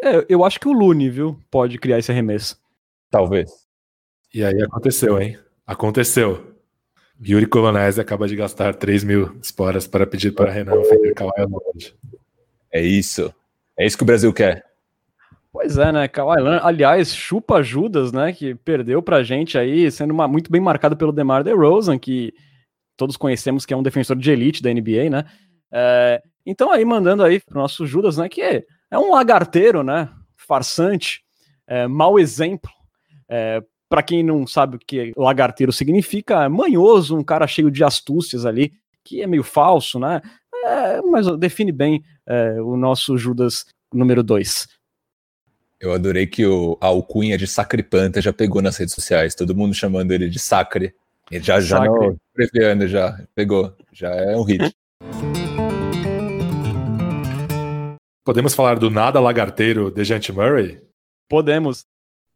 A: É, eu acho que o Looney, viu, pode criar esse arremesso.
B: Talvez.
C: E aí aconteceu, hein? Aconteceu. Yuri Colonese acaba de gastar 3 mil esporas para pedir para Renan ofender Kawhi Leonard.
B: É isso. É isso que o Brasil quer.
A: Pois é, né? Kawhi Leonard, aliás, chupa Judas, né? Que perdeu pra gente aí, sendo uma, muito bem marcado pelo DeMar DeRozan, que todos conhecemos que é um defensor de elite da NBA, né? É, então aí, mandando aí pro nosso Judas, né? Que é, um lagarteiro, né? Farsante, é, mau exemplo, é, para quem não sabe o que lagarteiro significa, é manhoso, um cara cheio de astúcias ali, que é meio falso, né? É, mas define bem é, o nosso Judas número 2.
B: Eu adorei que o, a alcunha de Sacripanta já pegou nas redes sociais, todo mundo chamando ele de Sacre. Ele já já Sacre. no já pegou, já é um hit.
C: Podemos falar do nada lagarteiro Dejante Murray?
A: Podemos.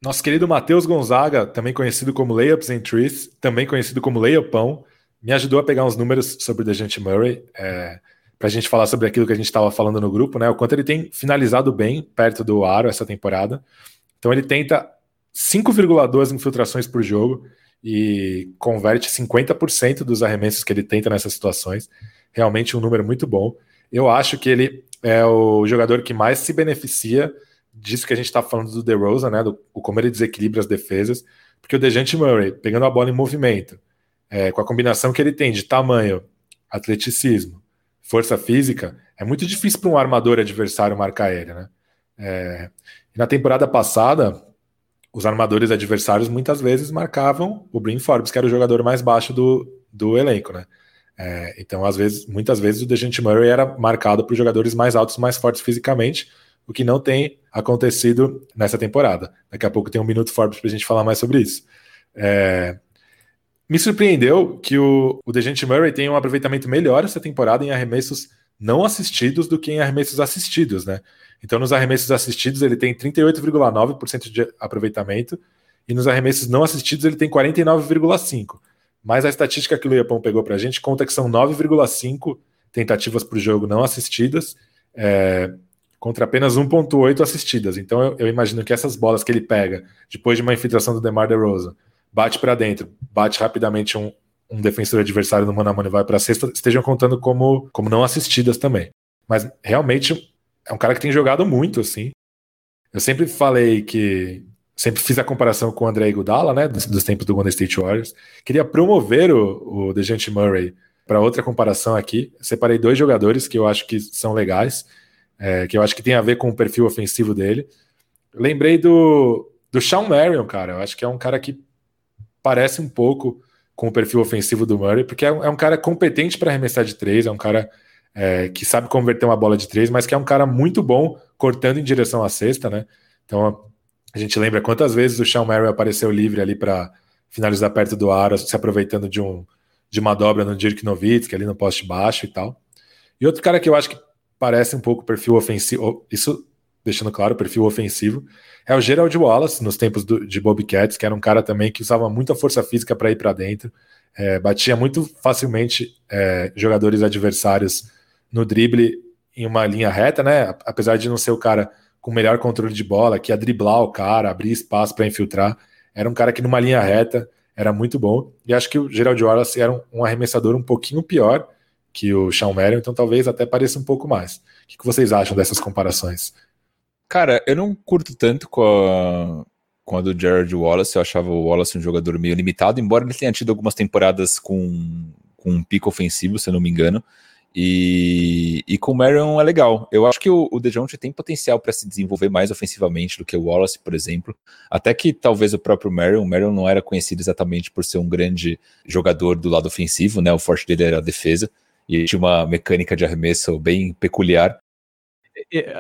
C: Nosso querido Matheus Gonzaga, também conhecido como Layups and Trees, também conhecido como Layupão, me ajudou a pegar uns números sobre o Dejante Murray. É, para a gente falar sobre aquilo que a gente estava falando no grupo, né? O quanto ele tem finalizado bem perto do aro essa temporada. Então ele tenta 5,2 infiltrações por jogo e converte 50% dos arremessos que ele tenta nessas situações. Realmente um número muito bom. Eu acho que ele é o jogador que mais se beneficia disso que a gente está falando do DeRozan, né? Do, como ele desequilibra as defesas. Porque o Dejante Murray, pegando a bola em movimento, é, com a combinação que ele tem de tamanho, atleticismo, força física, é muito difícil para um armador adversário marcar ele, né? É, na temporada passada, os armadores adversários muitas vezes marcavam o Brin Forbes, que era o jogador mais baixo do, do elenco, né? É, então, às vezes, muitas vezes o Dejante Murray era marcado por jogadores mais altos, mais fortes fisicamente, o que não tem acontecido nessa temporada. Daqui a pouco tem um minuto Forbes para a gente falar mais sobre isso. É, me surpreendeu que o, o Dejante Murray tem um aproveitamento melhor essa temporada em arremessos não assistidos do que em arremessos assistidos, né? Então, nos arremessos assistidos, ele tem 38,9% de aproveitamento, e nos arremessos não assistidos, ele tem 49,5%. Mas a estatística que o Leopão pegou para a gente conta que são 9,5 tentativas por jogo não assistidas, é, contra apenas 1,8 assistidas. Então, eu, eu, imagino que essas bolas que ele pega, depois de uma infiltração do DeMar DeRozan, bate para dentro, bate rapidamente um, um defensor adversário no mano a mano e vai para a cesta, estejam contando como, como não assistidas também. Mas realmente é um cara que tem jogado muito, assim. Eu sempre falei que. Sempre fiz a comparação com o André Iguodala, né? Dos, dos tempos do Golden State Warriors. Queria promover o, o DeJounte Murray para outra comparação aqui. Separei dois jogadores que eu acho que são legais, é, que eu acho que tem a ver com o perfil ofensivo dele. Lembrei do, do Sean Marion, cara. Eu acho que é um cara que parece um pouco com o perfil ofensivo do Murray, porque é um, é um cara competente para arremessar de três, é um cara é, que sabe converter uma bola de três, mas que é um cara muito bom cortando em direção à cesta, né? Então a gente lembra quantas vezes o Sean Murray apareceu livre ali para finalizar perto do aro, se aproveitando de, um, de uma dobra no Dirk Nowitzki, ali no poste baixo e tal. E outro cara que eu acho que parece um pouco perfil ofensivo, isso deixando claro, perfil ofensivo, é o Gerald Wallace, nos tempos do, de Bobcats, que era um cara também que usava muita força física para ir para dentro, é, batia muito facilmente é, jogadores adversários no drible em uma linha reta, né? Apesar de não ser o cara com melhor controle de bola, que ia driblar o cara, abrir espaço para infiltrar, era um cara que numa linha reta era muito bom. E acho que o Gerald Wallace era um, arremessador um pouquinho pior que o Sean Marion, então talvez até pareça um pouco mais. O que, vocês acham dessas comparações?
B: Cara, eu não curto tanto com a, com a do Jared Wallace. Eu achava o Wallace um jogador meio limitado, embora ele tenha tido algumas temporadas com, com um pico ofensivo, se eu não me engano. E, e com o Marion é legal. Eu acho que o, o DeJounte tem potencial para se desenvolver mais ofensivamente do que o Wallace, por exemplo. Até que talvez o próprio Marion, o Marion não era conhecido exatamente por ser um grande jogador do lado ofensivo, né? O forte dele era a defesa e tinha uma mecânica de arremesso bem peculiar.
A: É,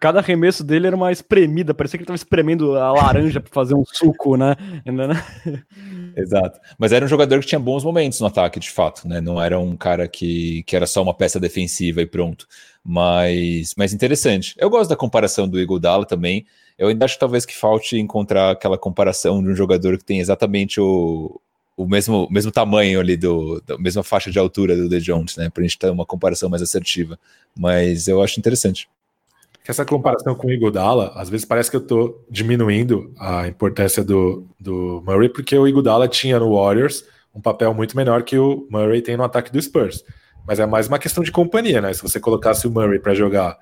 A: cada arremesso dele era uma espremida, parecia que ele estava espremendo a laranja para fazer um suco, né? né?
B: Exato. Mas era um jogador que tinha bons momentos no ataque, de fato, né? Não era um cara que, que era só uma peça defensiva e pronto. Mas, mas interessante. Eu gosto da comparação do Eagle Dalla também. Eu ainda acho talvez que falte encontrar aquela comparação de um jogador que tem exatamente o, o mesmo, mesmo tamanho ali, do, da mesma faixa de altura do The Jones, né? Pra gente ter uma comparação mais assertiva. Mas eu acho interessante
C: que essa comparação com o Iguodala, às vezes parece que eu estou diminuindo a importância do, do Murray, porque o Iguodala tinha no Warriors um papel muito menor que o Murray tem no ataque do Spurs. Mas é mais uma questão de companhia, né? Se você colocasse o Murray para jogar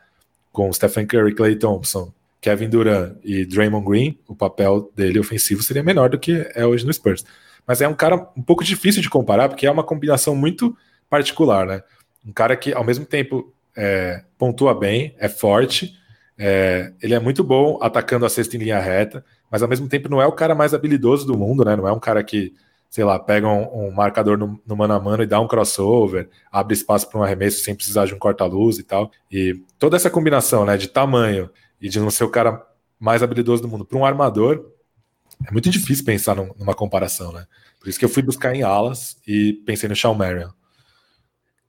C: com Stephen Curry, Clay Thompson, Kevin Durant e Draymond Green, o papel dele ofensivo seria menor do que é hoje no Spurs. Mas é um cara um pouco difícil de comparar, porque é uma combinação muito particular, né? Um cara que, ao mesmo tempo, é, pontua bem, é forte, é, ele é muito bom atacando a cesta em linha reta, mas ao mesmo tempo não é o cara mais habilidoso do mundo, né? Não é um cara que, sei lá, pega um, um marcador no, no, mano a mano e dá um crossover, abre espaço para um arremesso sem precisar de um corta-luz e tal. E toda essa combinação, né, de tamanho e de não ser o cara mais habilidoso do mundo para um armador, é muito difícil pensar num, numa comparação, né? Por isso que eu fui buscar em alas e pensei no Shawn Marion.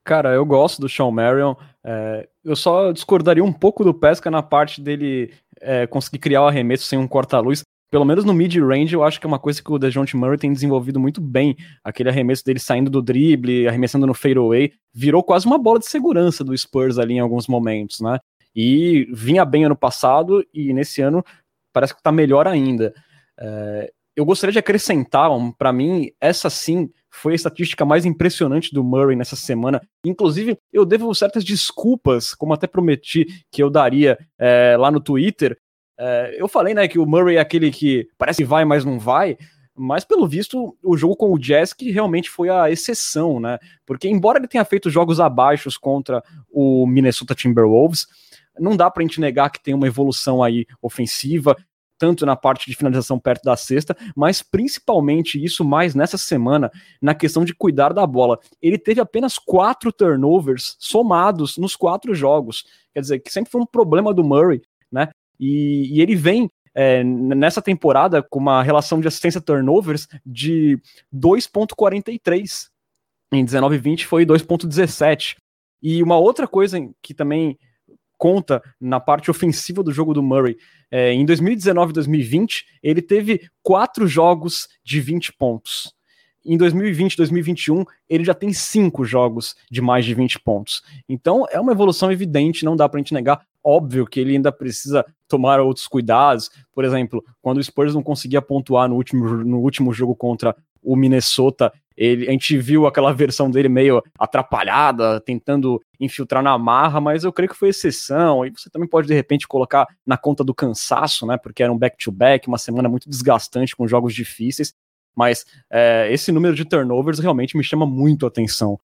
A: Cara, eu gosto do Sean Marion. É, eu só discordaria um pouco do Pesca na parte dele é, conseguir criar o arremesso sem um corta-luz. pelo menos no mid-range, eu acho que é uma coisa que o DeJounte Murray tem desenvolvido muito bem. Aquele arremesso dele saindo do drible, arremessando no fadeaway, virou quase uma bola de segurança do Spurs ali em alguns momentos, né? E vinha bem ano passado e nesse ano parece que tá melhor ainda. É, eu gostaria de acrescentar, para mim, essa sim foi a estatística mais impressionante do Murray nessa semana. Inclusive, eu devo certas desculpas, como até prometi que eu daria é, lá no Twitter. É, eu falei, né, que o Murray é aquele que parece que vai, mas não vai. Mas, pelo visto, o jogo com o Jazz que realmente foi a exceção, né? Porque, embora ele tenha feito jogos abaixo contra o Minnesota Timberwolves, não dá pra gente negar que tem uma evolução aí ofensiva tanto na parte de finalização perto da cesta, mas principalmente isso mais nessa semana, na questão de cuidar da bola. Ele teve apenas quatro turnovers somados nos quatro jogos. Quer dizer, que sempre foi um problema do Murray, né? E, e ele vem é, nessa temporada com uma relação de assistência turnovers de 2,43. Em 19 20 foi 2,17. E uma outra coisa que também conta na parte ofensiva do jogo do Murray. É, em 2019 e 2020, ele teve quatro jogos de 20 pontos. Em 2020 e 2021, ele já tem cinco jogos de mais de 20 pontos. Então, é uma evolução evidente, não dá pra gente negar. Óbvio que ele ainda precisa tomar outros cuidados. Por exemplo, quando o Spurs não conseguia pontuar no último, no último jogo contra o Minnesota, ele, a gente viu aquela versão dele meio atrapalhada, tentando infiltrar na marra, mas eu creio que foi exceção. E você também pode, de repente, colocar na conta do cansaço, né? Porque era um back-to-back, -back, uma semana muito desgastante com jogos difíceis. Mas é, esse número de turnovers realmente me chama muito a atenção.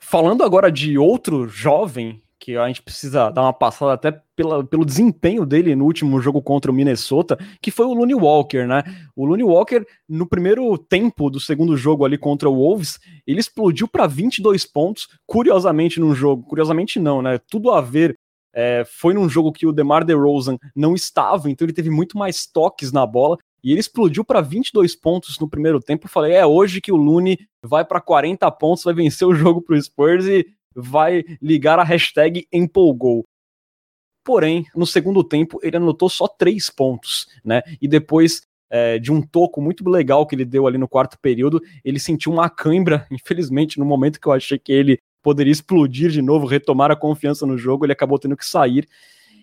A: Falando agora de outro jovem que a gente precisa dar uma passada até pela, pelo desempenho dele no último jogo contra o Minnesota, que foi o Looney Walker, né? O Looney Walker, no primeiro tempo do segundo jogo ali contra o Wolves, ele explodiu para 22 pontos, curiosamente num jogo, curiosamente não, né? Tudo a ver é, foi num jogo que o DeMar DeRozan não estava, então ele teve muito mais toques na bola e ele explodiu para 22 pontos no primeiro tempo. Eu falei, é hoje que o Looney vai para 40 pontos, vai vencer o jogo pro Spurs e vai ligar a hashtag empolgou. Porém, no segundo tempo, ele anotou só três pontos, né? E depois é, de um toco muito legal que ele deu ali no quarto período, ele sentiu uma cãibra, infelizmente, no momento que eu achei que ele poderia explodir de novo, retomar a confiança no jogo, ele acabou tendo que sair.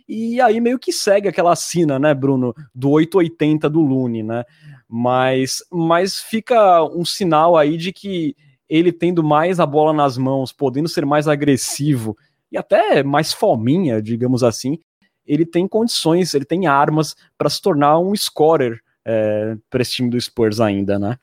A: E aí meio que segue aquela sina, né, Bruno, do 880 do Lune, né? Mas, mas fica um sinal aí de que ele tendo mais a bola nas mãos, podendo ser mais agressivo e até mais fominha, digamos assim, ele tem condições, ele tem armas para se tornar um scorer é, para esse time do Spurs ainda, né?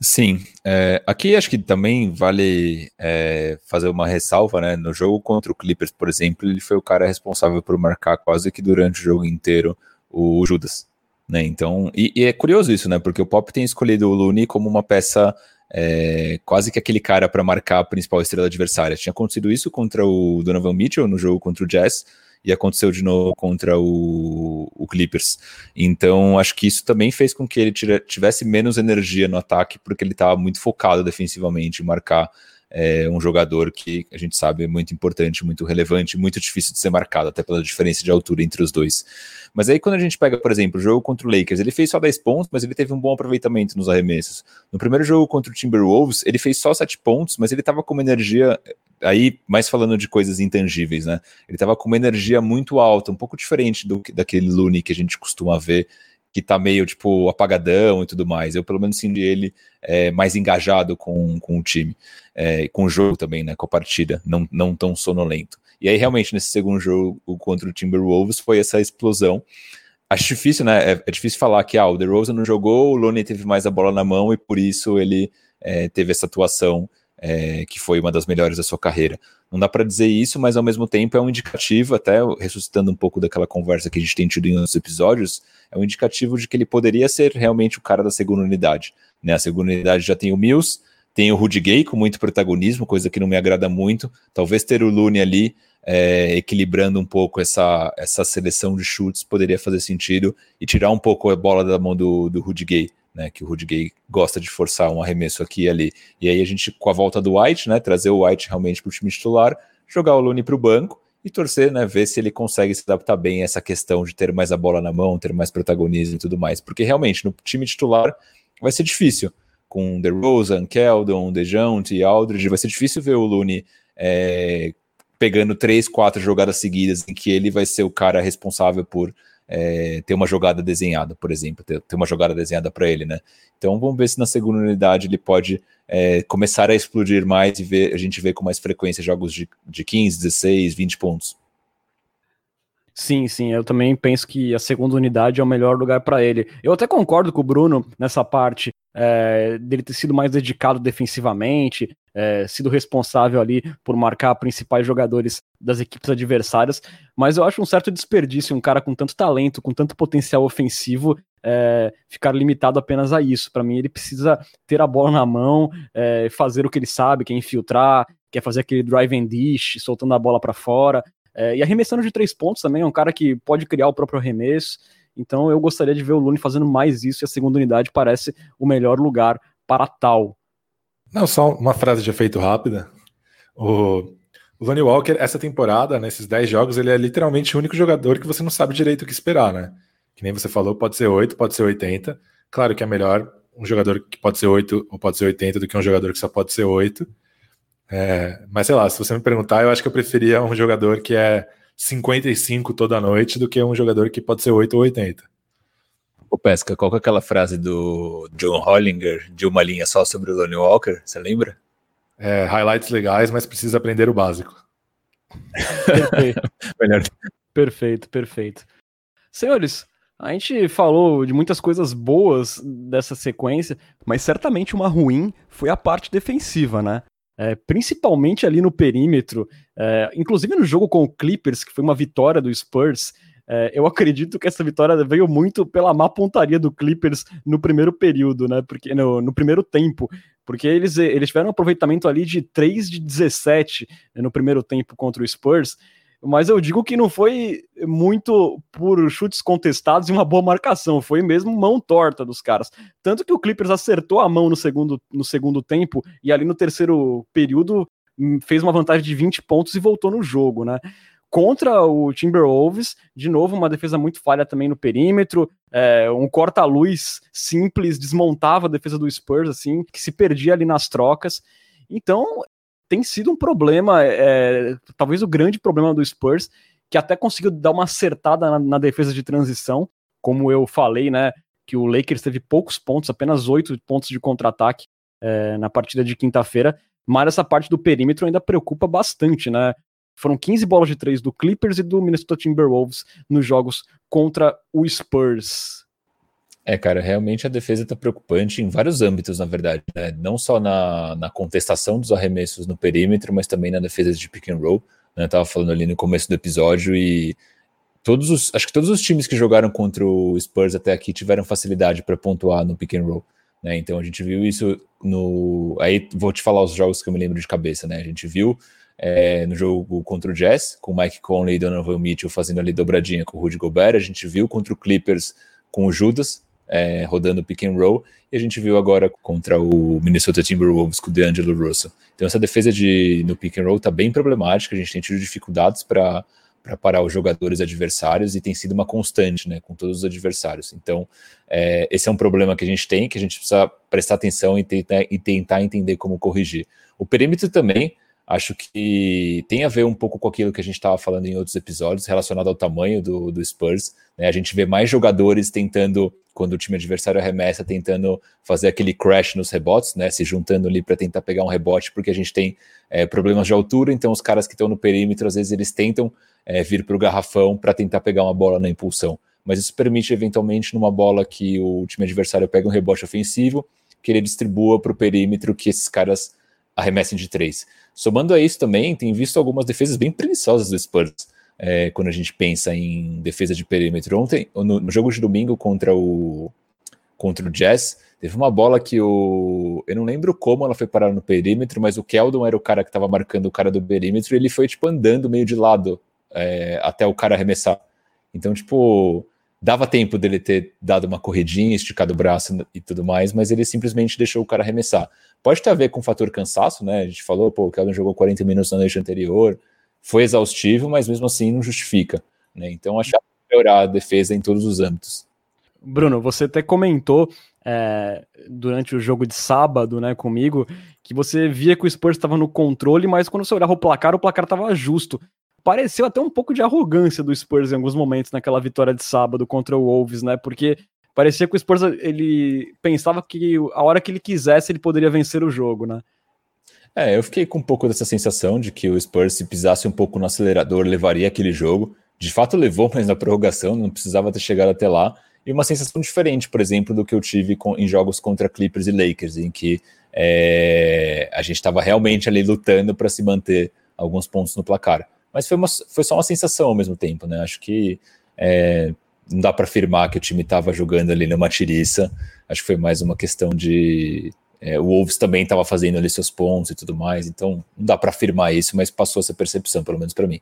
B: Sim, é, aqui acho que também vale é, fazer uma ressalva, né? No jogo contra o Clippers, por exemplo, ele foi o cara responsável por marcar quase que durante o jogo inteiro o Judas, né? Então, e, e é curioso isso, né? Porque o Pop tem escolhido o Looney como uma peça é, quase que aquele cara para marcar a principal estrela adversária. Tinha acontecido isso contra o Donovan Mitchell no jogo contra o Jazz e aconteceu de novo contra o, o Clippers. Então, acho que isso também fez com que ele tivesse menos energia no ataque, porque ele estava muito focado defensivamente em marcar é um jogador que a gente sabe é muito importante, muito relevante, muito difícil de ser marcado, até pela diferença de altura entre os dois. Mas aí quando a gente pega, por exemplo, o jogo contra o Lakers, ele fez só 10 pontos, mas ele teve um bom aproveitamento nos arremessos. No primeiro jogo contra o Timberwolves, ele fez só 7 pontos, mas ele estava com uma energia aí mais falando de coisas intangíveis, né? Ele estava com uma energia muito alta, um pouco diferente do daquele Looney que a gente costuma ver que tá meio, tipo, apagadão e tudo mais. Eu, pelo menos, senti ele é, mais engajado com, com o time, é, com o jogo também, né, com a partida, não, não tão sonolento. E aí, realmente, nesse segundo jogo contra o Timberwolves, foi essa explosão. Acho difícil, né, é, é difícil falar que, ah, o DeRozan não jogou, o Lonnie teve mais a bola na mão e por isso ele é, teve essa atuação é, que foi uma das melhores da sua carreira. Não dá para dizer isso, mas ao mesmo tempo é um indicativo, até ressuscitando um pouco daquela conversa que a gente tem tido em outros episódios, é um indicativo de que ele poderia ser realmente o cara da segunda unidade. Né? A segunda unidade já tem o Mills, tem o Rudy Gay com muito protagonismo, coisa que não me agrada muito. Talvez ter o Looney ali é, equilibrando um pouco essa, essa seleção de chutes poderia fazer sentido e tirar um pouco a bola da mão do, do Rudy Gay né, que o Rudy Gay gosta de forçar um arremesso aqui e ali. E aí a gente, com a volta do White, né, trazer o White realmente para o time titular, jogar o Looney para o banco e torcer, né, ver se ele consegue se adaptar bem a essa questão de ter mais a bola na mão, ter mais protagonismo e tudo mais, porque realmente no time titular vai ser difícil, com DeRozan, Keldon, DeJounte, Aldridge, vai ser difícil ver o Looney é, pegando três, quatro jogadas seguidas em que ele vai ser o cara responsável por é, ter uma jogada desenhada, por exemplo, ter, ter uma jogada desenhada para ele, né? Então vamos ver se na segunda unidade ele pode é, começar a explodir mais e ver, a gente vê com mais frequência jogos de, de 15, 16, 20 pontos.
A: Sim, sim, eu também penso que a segunda unidade é o melhor lugar para ele. Eu até concordo com o Bruno nessa parte é, dele ter sido mais dedicado defensivamente, é, sido responsável ali por marcar principais jogadores das equipes adversárias, mas eu acho um certo desperdício um cara com tanto talento, com tanto potencial ofensivo, é, ficar limitado apenas a isso. Para mim, ele precisa ter a bola na mão, fazer o que ele sabe, que é infiltrar, quer fazer aquele drive and dish, soltando a bola para fora. É, e arremessando de três pontos também, é um cara que pode criar o próprio arremesso. Então eu gostaria de ver o Lune fazendo mais isso e a segunda unidade parece o melhor lugar para tal.
C: Não, só uma frase de efeito rápida. O, Lonnie Walker, essa temporada, nesses 10 jogos, ele é literalmente o único jogador que você não sabe direito o que esperar, né? Que nem você falou, pode ser 8, pode ser 80. Claro que é melhor um jogador que pode ser 8 ou pode ser 80 do que um jogador que só pode ser 8. É, mas sei lá, se você me perguntar, eu acho que eu preferia um jogador que é 55 toda noite do que um jogador que pode ser 8 ou 80.
B: Ô Pesca, qual que é aquela frase do John Hollinger de uma linha só sobre o Lonnie Walker? Você lembra?
C: É, highlights legais, mas precisa aprender o básico.
A: perfeito. perfeito, perfeito. Senhores, a gente falou de muitas coisas boas dessa sequência, mas certamente uma ruim foi a parte defensiva, né? É, principalmente ali no perímetro, é, inclusive no jogo com o Clippers, que foi uma vitória do Spurs. É, eu acredito que essa vitória veio muito pela má pontaria do Clippers no primeiro período, né? Porque no, no primeiro tempo, porque eles, eles tiveram um aproveitamento ali de 3 de 17 no primeiro tempo contra o Spurs mas eu digo que não foi muito por chutes contestados e uma boa marcação, foi mesmo mão torta dos caras. Tanto que o Clippers acertou a mão no segundo, no segundo tempo e ali no terceiro período hum, fez uma vantagem de 20 pontos e voltou no jogo, né? Contra o Timberwolves, de novo, uma defesa muito falha também no perímetro, é, um corta-luz simples desmontava a defesa do Spurs, assim, que se perdia ali nas trocas. Então, tem sido um problema, é, talvez o grande problema do Spurs, que até conseguiu dar uma acertada na, na, defesa de transição, como eu falei, né, que o Lakers teve poucos pontos, apenas oito pontos de contra-ataque é, na partida de quinta-feira, mas essa parte do perímetro ainda preocupa bastante, né? Foram 15 bolas de três do Clippers e do Minnesota Timberwolves nos jogos contra o Spurs.
B: É, cara, realmente a defesa está preocupante em vários âmbitos, na verdade, né? Não só na, na, contestação dos arremessos no perímetro, mas também na defesa de pick and roll. Né? Eu tava falando ali no começo do episódio e todos os, acho que todos os times que jogaram contra o Spurs até aqui tiveram facilidade para pontuar no pick and roll. Né? Então a gente viu isso no. Aí vou te falar os jogos que eu me lembro de cabeça, né? A gente viu é, no jogo contra o Jazz, com Mike Conley e Donovan Mitchell fazendo ali dobradinha com o Rudy Gobert. A gente viu contra o Clippers com o Judas, é, rodando pick and roll, e a gente viu agora contra o Minnesota Timberwolves com o DeAngelo Russell. Então essa defesa de, no pick and roll está bem problemática, a gente tem tido dificuldades para para parar os jogadores adversários e tem sido uma constante, né, com todos os adversários. Então, é, esse é um problema que a gente tem, que a gente precisa prestar atenção e tentar, e tentar entender como corrigir. O perímetro também, acho que tem a ver um pouco com aquilo que a gente estava falando em outros episódios, relacionado ao tamanho do, do Spurs. Né? A gente vê mais jogadores tentando quando o time adversário arremessa, tentando fazer aquele crash nos rebotes, né? Se juntando ali para tentar pegar um rebote, porque a gente tem é, problemas de altura, então os caras que estão no perímetro, às vezes eles tentam é, vir para o garrafão para tentar pegar uma bola na impulsão. Mas isso permite, eventualmente, numa bola que o time adversário pega um rebote ofensivo, que ele distribua para o perímetro que esses caras arremessem de três. Somando a isso também, tem visto algumas defesas bem preguiçosas do Spurs é, quando a gente pensa em defesa de perímetro. Ontem, no, no, jogo de domingo contra o, contra o Jazz, teve uma bola que o. Eu não lembro como ela foi parar no perímetro, mas o Keldon era o cara que estava marcando o cara do perímetro e ele foi, tipo, andando meio de lado é, até o cara arremessar. Então, tipo, dava tempo dele ter dado uma corridinha, esticado o braço e tudo mais, mas ele simplesmente deixou o cara arremessar. Pode ter a ver com o fator cansaço, né? A gente falou, pô, o Keldon jogou 40 minutos na noite anterior, foi exaustivo, mas mesmo assim não justifica. Né? Então, que melhorar a defesa em todos os âmbitos.
A: Bruno, você até comentou é, durante o jogo de sábado, né, comigo, que você via que o Spurs estava no controle, mas quando você olhava o placar, o placar estava justo. Pareceu até um pouco de arrogância do Spurs em alguns momentos naquela vitória de sábado contra o Wolves, né? Porque parecia que o Spurs ele pensava que a hora que ele quisesse ele poderia vencer o jogo, né?
B: É, eu fiquei com um pouco dessa sensação de que o Spurs, se pisasse um pouco no acelerador, levaria aquele jogo. De fato, levou, mas na prorrogação, não precisava ter chegado até lá. E uma sensação diferente, por exemplo, do que eu tive com, em jogos contra Clippers e Lakers, em que é, a gente estava realmente ali lutando para se manter alguns pontos no placar. Mas foi, uma, foi só uma sensação ao mesmo tempo, né? Acho que é, não dá para afirmar que o time estava jogando ali numa tiriça. Acho que foi mais uma questão de é, o Wolves também estava fazendo ali seus pontos e tudo mais, então não dá para afirmar isso, mas passou essa percepção, pelo menos para mim.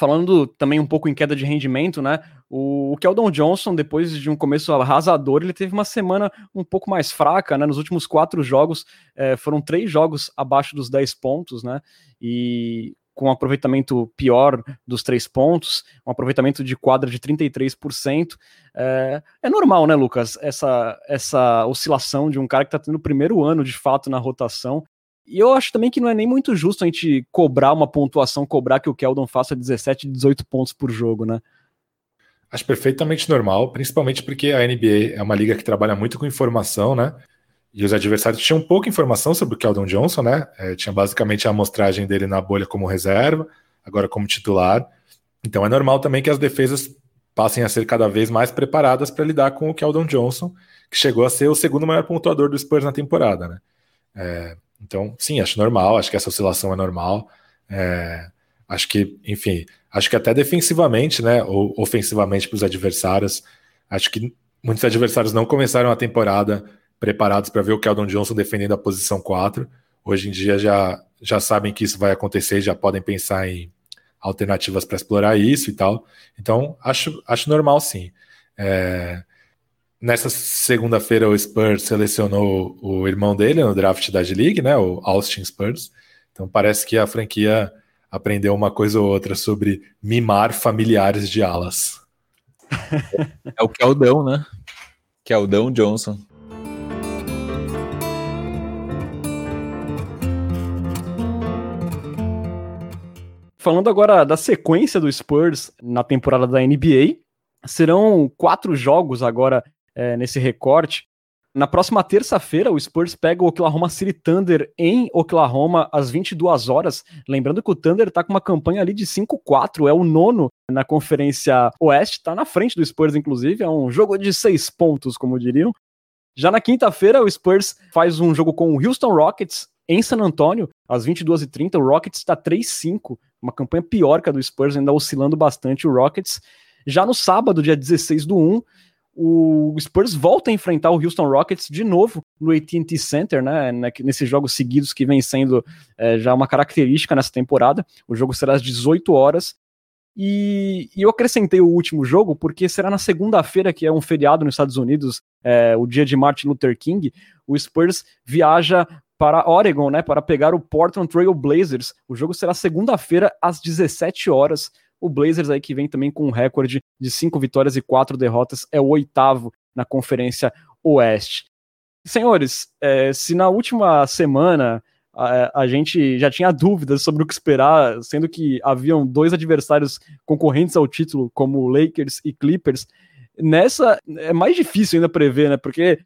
A: Falando também um pouco em queda de rendimento, né? O, o Keldon Johnson, depois de um começo arrasador, ele teve uma semana um pouco mais fraca, né? Nos últimos quatro jogos, é, foram três jogos abaixo dos 10 pontos, né? E com um aproveitamento pior dos três pontos, um aproveitamento de quadra de 33%. É, é normal, né, Lucas, essa, essa oscilação de um cara que está tendo o primeiro ano de fato na rotação. E eu acho também que não é nem muito justo a gente cobrar uma pontuação, cobrar que o Keldon faça 17, 18 pontos por jogo, né?
C: Acho perfeitamente normal, principalmente porque a NBA é uma liga que trabalha muito com informação, né? E os adversários tinham pouca informação sobre o Keldon Johnson, né? É, tinha basicamente a amostragem dele na bolha como reserva, agora como titular. Então é normal também que as defesas passem a ser cada vez mais preparadas para lidar com o Keldon Johnson, que chegou a ser o segundo maior pontuador do Spurs na temporada, né? É, então, sim, acho normal, acho que essa oscilação é normal. É, acho que, enfim, acho que até defensivamente, né, ou ofensivamente para os adversários, acho que muitos adversários não começaram a temporada preparados para ver o Keldon Johnson defendendo a posição 4. Hoje em dia já, já sabem que isso vai acontecer, já podem pensar em alternativas para explorar isso e tal. Então, acho, acho normal sim. É, nessa segunda-feira, o Spurs selecionou o irmão dele no draft da G-League, né, o Austin Spurs. Então, parece que a franquia aprendeu uma coisa ou outra sobre mimar familiares de alas.
B: É o Keldão, né? Keldão Johnson.
A: Falando agora da sequência do Spurs na temporada da NBA, serão quatro jogos agora é, nesse recorte. Na próxima terça-feira, o Spurs pega o Oklahoma City Thunder em Oklahoma às 22 horas. Lembrando que o Thunder está com uma campanha ali de 5-4, é o nono na Conferência Oeste, está na frente do Spurs, inclusive. É um jogo de seis pontos, como diriam. Já na quinta-feira, o Spurs faz um jogo com o Houston Rockets em San Antonio, às 22h30. O Rockets está 3-5 uma campanha pior que a do Spurs, ainda oscilando bastante o Rockets. Já no sábado, dia 16 do 1, o Spurs volta a enfrentar o Houston Rockets de novo no AT&T Center, né, nesses jogos seguidos que vem sendo é, já uma característica nessa temporada. O jogo será às 18 horas. E, e eu acrescentei o último jogo porque será na segunda-feira, que é um feriado nos Estados Unidos, é, o dia de Martin Luther King. O Spurs viaja para Oregon, né, para pegar o Portland Trail Blazers. O jogo será segunda-feira às 17 horas. O Blazers aí que vem também com um recorde de cinco vitórias e quatro derrotas, é o oitavo na Conferência Oeste. Senhores, é, se na última semana a, a, gente já tinha dúvidas sobre o que esperar, sendo que haviam dois adversários concorrentes ao título, como Lakers e Clippers, nessa é mais difícil ainda prever, né? Porque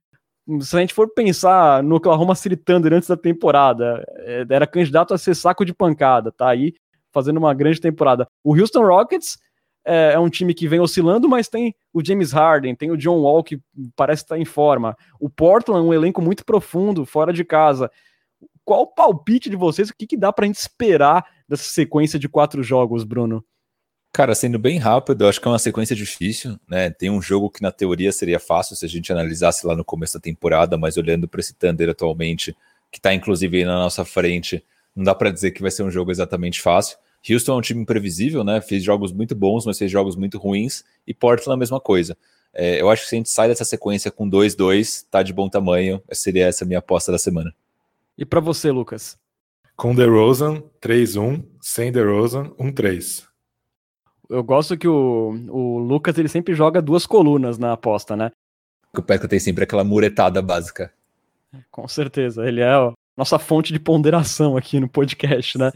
A: se a gente for pensar no Oklahoma City Thunder antes da temporada, é, era candidato a ser saco de pancada, tá aí fazendo uma grande temporada. O Houston Rockets é, é, um time que vem oscilando, mas tem o James Harden, tem o John Wall que parece estar em forma. O Portland, um elenco muito profundo, fora de casa. Qual o palpite de vocês? O que, que dá para a gente esperar dessa sequência de quatro jogos, Bruno?
B: Cara, sendo bem rápido, eu acho que é uma sequência difícil, né? Tem um jogo que na teoria seria fácil se a gente analisasse lá no começo da temporada, mas olhando para esse Thunder atualmente, que está inclusive na nossa frente, não dá para dizer que vai ser um jogo exatamente fácil. Houston é um time imprevisível, né? Fez jogos muito bons, mas fez jogos muito ruins, e Portland a mesma coisa. É, eu acho que se a gente sai dessa sequência com 2-2, tá de bom tamanho, seria essa a minha aposta da semana.
A: E para você, Lucas?
C: Com DeRozan, 3-1. Sem DeRozan, 1-3.
A: Eu gosto que o, o Lucas ele sempre joga duas colunas na aposta, né?
B: O Pesca tem sempre aquela muretada básica.
A: Com certeza, ele é a nossa fonte de ponderação aqui no podcast, né?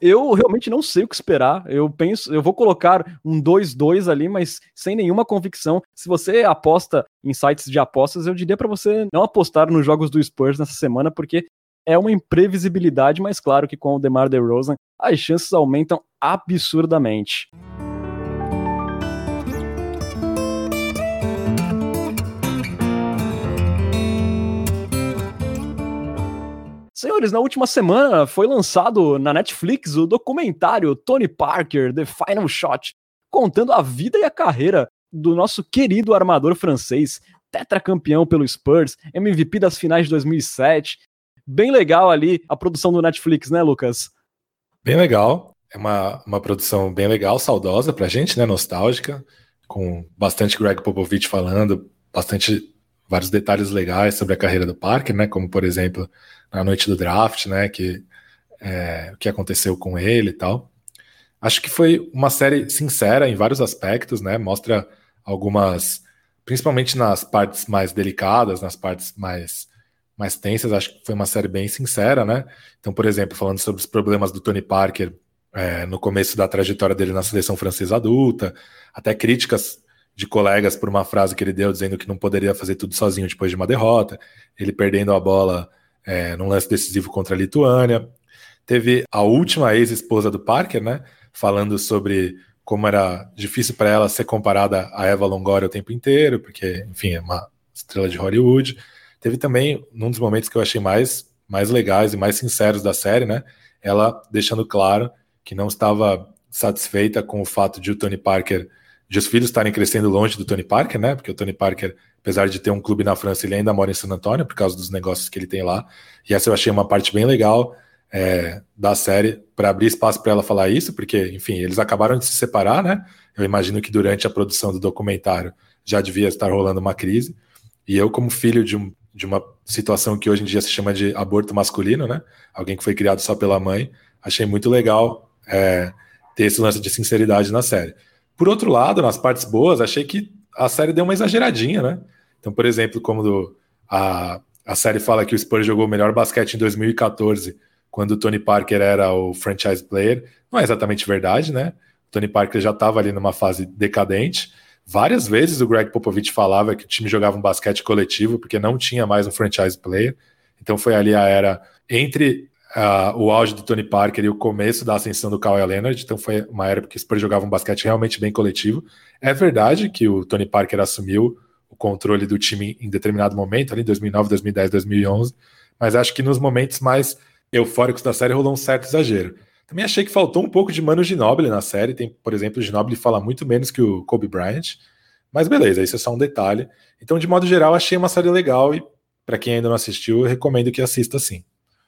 A: Eu realmente não sei o que esperar. Eu penso, eu vou colocar um 2-2 ali, mas sem nenhuma convicção. Se você aposta em sites de apostas, eu diria para você não apostar nos jogos do Spurs nessa semana, porque é uma imprevisibilidade, mas claro que com o DeMar DeRozan as chances aumentam absurdamente. Senhores, na última semana foi lançado na Netflix o documentário Tony Parker, The Final Shot, contando a vida e a carreira do nosso querido armador francês, tetracampeão pelo Spurs, MVP das finais de 2007. Bem legal ali a produção do Netflix, né, Lucas?
C: Bem legal. É uma, uma produção bem legal, saudosa pra gente, né? Nostálgica, com bastante Greg Popovich falando, bastante vários detalhes legais sobre a carreira do Parker, né? Como, por exemplo, na noite do draft, né? Que é, o que aconteceu com ele e tal. Acho que foi uma série sincera em vários aspectos, né? Mostra algumas, principalmente nas partes mais delicadas, nas partes mais mais tensas. Acho que foi uma série bem sincera, né? Então, por exemplo, falando sobre os problemas do Tony Parker é, no começo da trajetória dele na seleção francesa adulta, até críticas de colegas por uma frase que ele deu dizendo que não poderia fazer tudo sozinho depois de uma derrota, ele perdendo a bola é, num lance decisivo contra a Lituânia. Teve a última ex-esposa do Parker, né, falando sobre como era difícil para ela ser comparada a Eva Longoria o tempo inteiro, porque, enfim, é uma estrela de Hollywood. Teve também, num dos momentos que eu achei mais, mais legais e mais sinceros da série, né, ela deixando claro que não estava satisfeita com o fato de o Tony Parker de os filhos estarem crescendo longe do Tony Parker, né? Porque o Tony Parker, apesar de ter um clube na França, ele ainda mora em San Antônio por causa dos negócios que ele tem lá. E essa eu achei uma parte bem legal é, da série para abrir espaço para ela falar isso, porque, enfim, eles acabaram de se separar, né? Eu imagino que durante a produção do documentário já devia estar rolando uma crise. E eu, como filho de, um, de uma situação que hoje em dia se chama de aborto masculino, né? Alguém que foi criado só pela mãe, achei muito legal é, ter esse lance de sinceridade na série. Por outro lado, nas partes boas, achei que a série deu uma exageradinha, né? Então, por exemplo, como do, a, a série fala que o Spurs jogou o melhor basquete em 2014, quando o Tony Parker era o franchise player, não é exatamente verdade, né? O Tony Parker já estava ali numa fase decadente. Várias vezes o Greg Popovich falava que o time jogava um basquete coletivo porque não tinha mais um franchise player. Então foi ali a era entre uh, o auge do Tony Parker e o começo da ascensão do Kawhi Leonard, então foi uma era que os Spurs jogavam um basquete realmente bem coletivo. É verdade que o Tony Parker assumiu o controle do time em determinado momento, ali em 2009, 2010, 2011, mas acho que nos momentos mais eufóricos da série rolou um certo exagero. Também achei que faltou um pouco de Mano Ginobili na série, tem, por exemplo, o Ginobili fala muito menos que o Kobe Bryant, mas beleza, isso é só um detalhe. Então, de modo geral, achei uma série legal e para quem ainda não assistiu, recomendo que assista sim.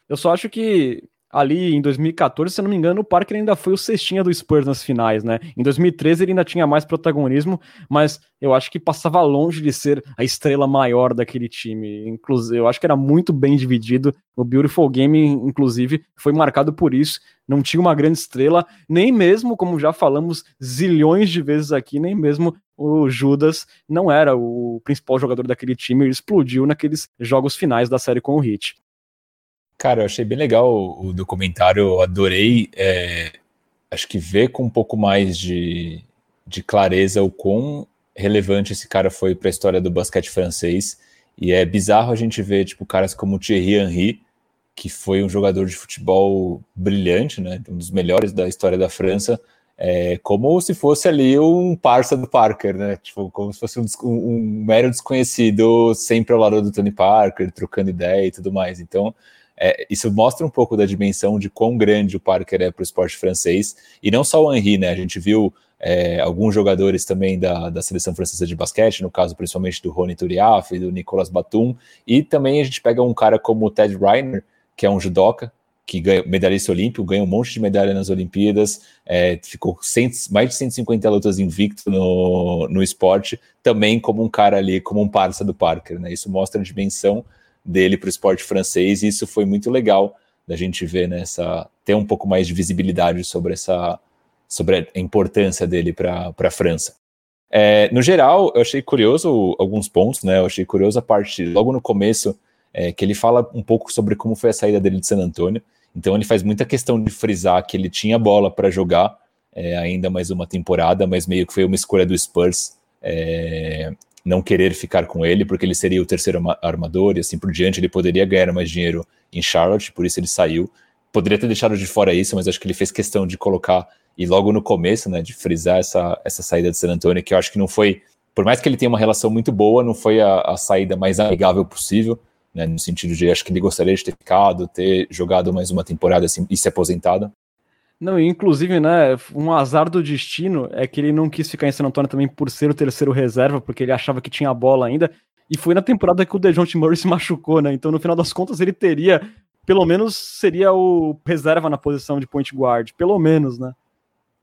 A: Eu só acho que ali em 2014, se não me engano, o Parker ainda foi o cestinha do Spurs nas finais, né? Em 2013 ele ainda tinha mais protagonismo, mas eu acho que passava longe de ser a estrela maior daquele time. Inclusive, eu acho que era muito bem dividido. O Beautiful Game, inclusive, foi marcado por isso. Não tinha uma grande estrela, nem mesmo, como já falamos zilhões de vezes aqui, nem mesmo o Judas não era o principal jogador daquele time, ele explodiu naqueles jogos finais da série com o Heat.
B: Cara, eu achei bem legal o, documentário, eu adorei. É, acho que ver com um pouco mais de, de clareza o quão relevante esse cara foi para a história do basquete francês. E é bizarro a gente ver tipo caras como Thierry Henry, que foi um jogador de futebol brilhante, né, um dos melhores da história da França, é, como se fosse ali um parça do Parker, né? Tipo, como se fosse um, um, mero desconhecido sempre ao lado do Tony Parker, trocando ideia e tudo mais. Então, é, isso mostra um pouco da dimensão de quão grande o Parker é para o esporte francês, e não só o Henry, né? A gente viu é, alguns jogadores também da, da seleção francesa de basquete, no caso principalmente do Rony Turiaf, do Nicolas Batum, e também a gente pega um cara como o Ted Reiner, que é um judoca, que ganha, medalhista olímpico, ganha um monte de medalha nas Olimpíadas, é, ficou mais de 150 lutas invicto no, no esporte, também como um cara ali, como um parça do Parker, né? Isso mostra a dimensão dele para o esporte francês, e isso foi muito legal da gente ver nessa ter um pouco mais de visibilidade sobre essa sobre a importância dele para a França. É, no geral, eu achei curioso alguns pontos, né? Eu achei curioso a parte logo no começo é, que ele fala um pouco sobre como foi a saída dele de San Antônio. Então ele faz muita questão de frisar que ele tinha bola para jogar é, ainda mais uma temporada, mas meio que foi uma escolha do Spurs é, não querer ficar com ele, porque ele seria o terceiro armador e assim por diante. Ele poderia ganhar mais dinheiro em Charlotte, por isso ele saiu. Poderia ter deixado de fora isso, mas acho que ele fez questão de colocar, e logo no começo, né, de frisar essa, essa saída de San Antonio, que eu acho que não foi, por mais que ele tenha uma relação muito boa, não foi a, a saída mais amigável possível né, no sentido de acho que ele gostaria de ter ficado, ter jogado mais uma temporada assim, e se aposentado.
A: Não, inclusive, né, um azar do destino é que ele não quis ficar em San Antonio também por ser o terceiro reserva, porque ele achava que tinha a bola ainda, e foi na temporada que o DeJounte Murray se machucou, né, então no final das contas ele teria, pelo menos seria o reserva na posição de point guard, pelo menos, né.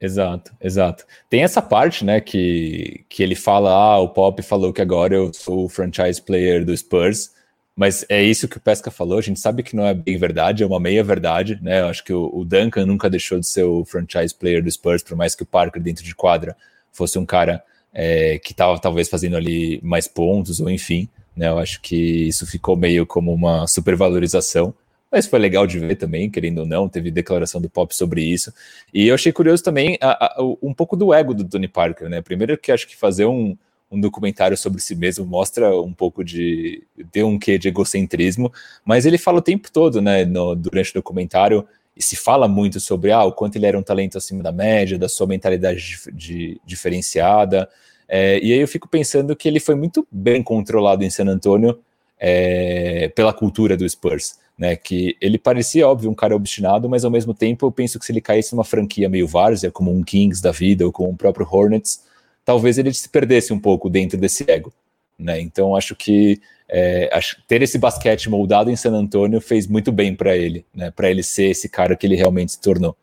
B: Exato, exato. Tem essa parte, né, que, que ele fala, ah, o Pop falou que agora eu sou o franchise player do Spurs, mas é isso que o Pesca falou, a gente sabe que não é bem verdade, é uma meia verdade, né? Eu acho que o, Duncan nunca deixou de ser o franchise player do Spurs, por mais que o Parker dentro de quadra fosse um cara é, que estava talvez fazendo ali mais pontos, ou enfim, né? Eu acho que isso ficou meio como uma supervalorização. Mas foi legal de ver também, querendo ou não, teve declaração do Pop sobre isso. E eu achei curioso também a, a, um pouco do ego do Tony Parker, né? Primeiro que acho que fazer um, um documentário sobre si mesmo, mostra um pouco de. tem um quê de egocentrismo, mas ele fala o tempo todo, né, no, durante o documentário, e se fala muito sobre ah, o quanto ele era um talento acima da média, da sua mentalidade de, de, diferenciada. É, e aí eu fico pensando que ele foi muito bem controlado em San Antonio é, pela cultura do Spurs. Né, que ele parecia, óbvio, um cara obstinado, mas ao mesmo tempo eu penso que se ele caísse numa franquia meio várzea, como um Kings da vida ou como o próprio Hornets, talvez ele se perdesse um pouco dentro desse ego. Né? Então acho que é, ter esse basquete moldado em San Antonio fez muito bem para ele, né? para ele ser esse cara que ele realmente se tornou.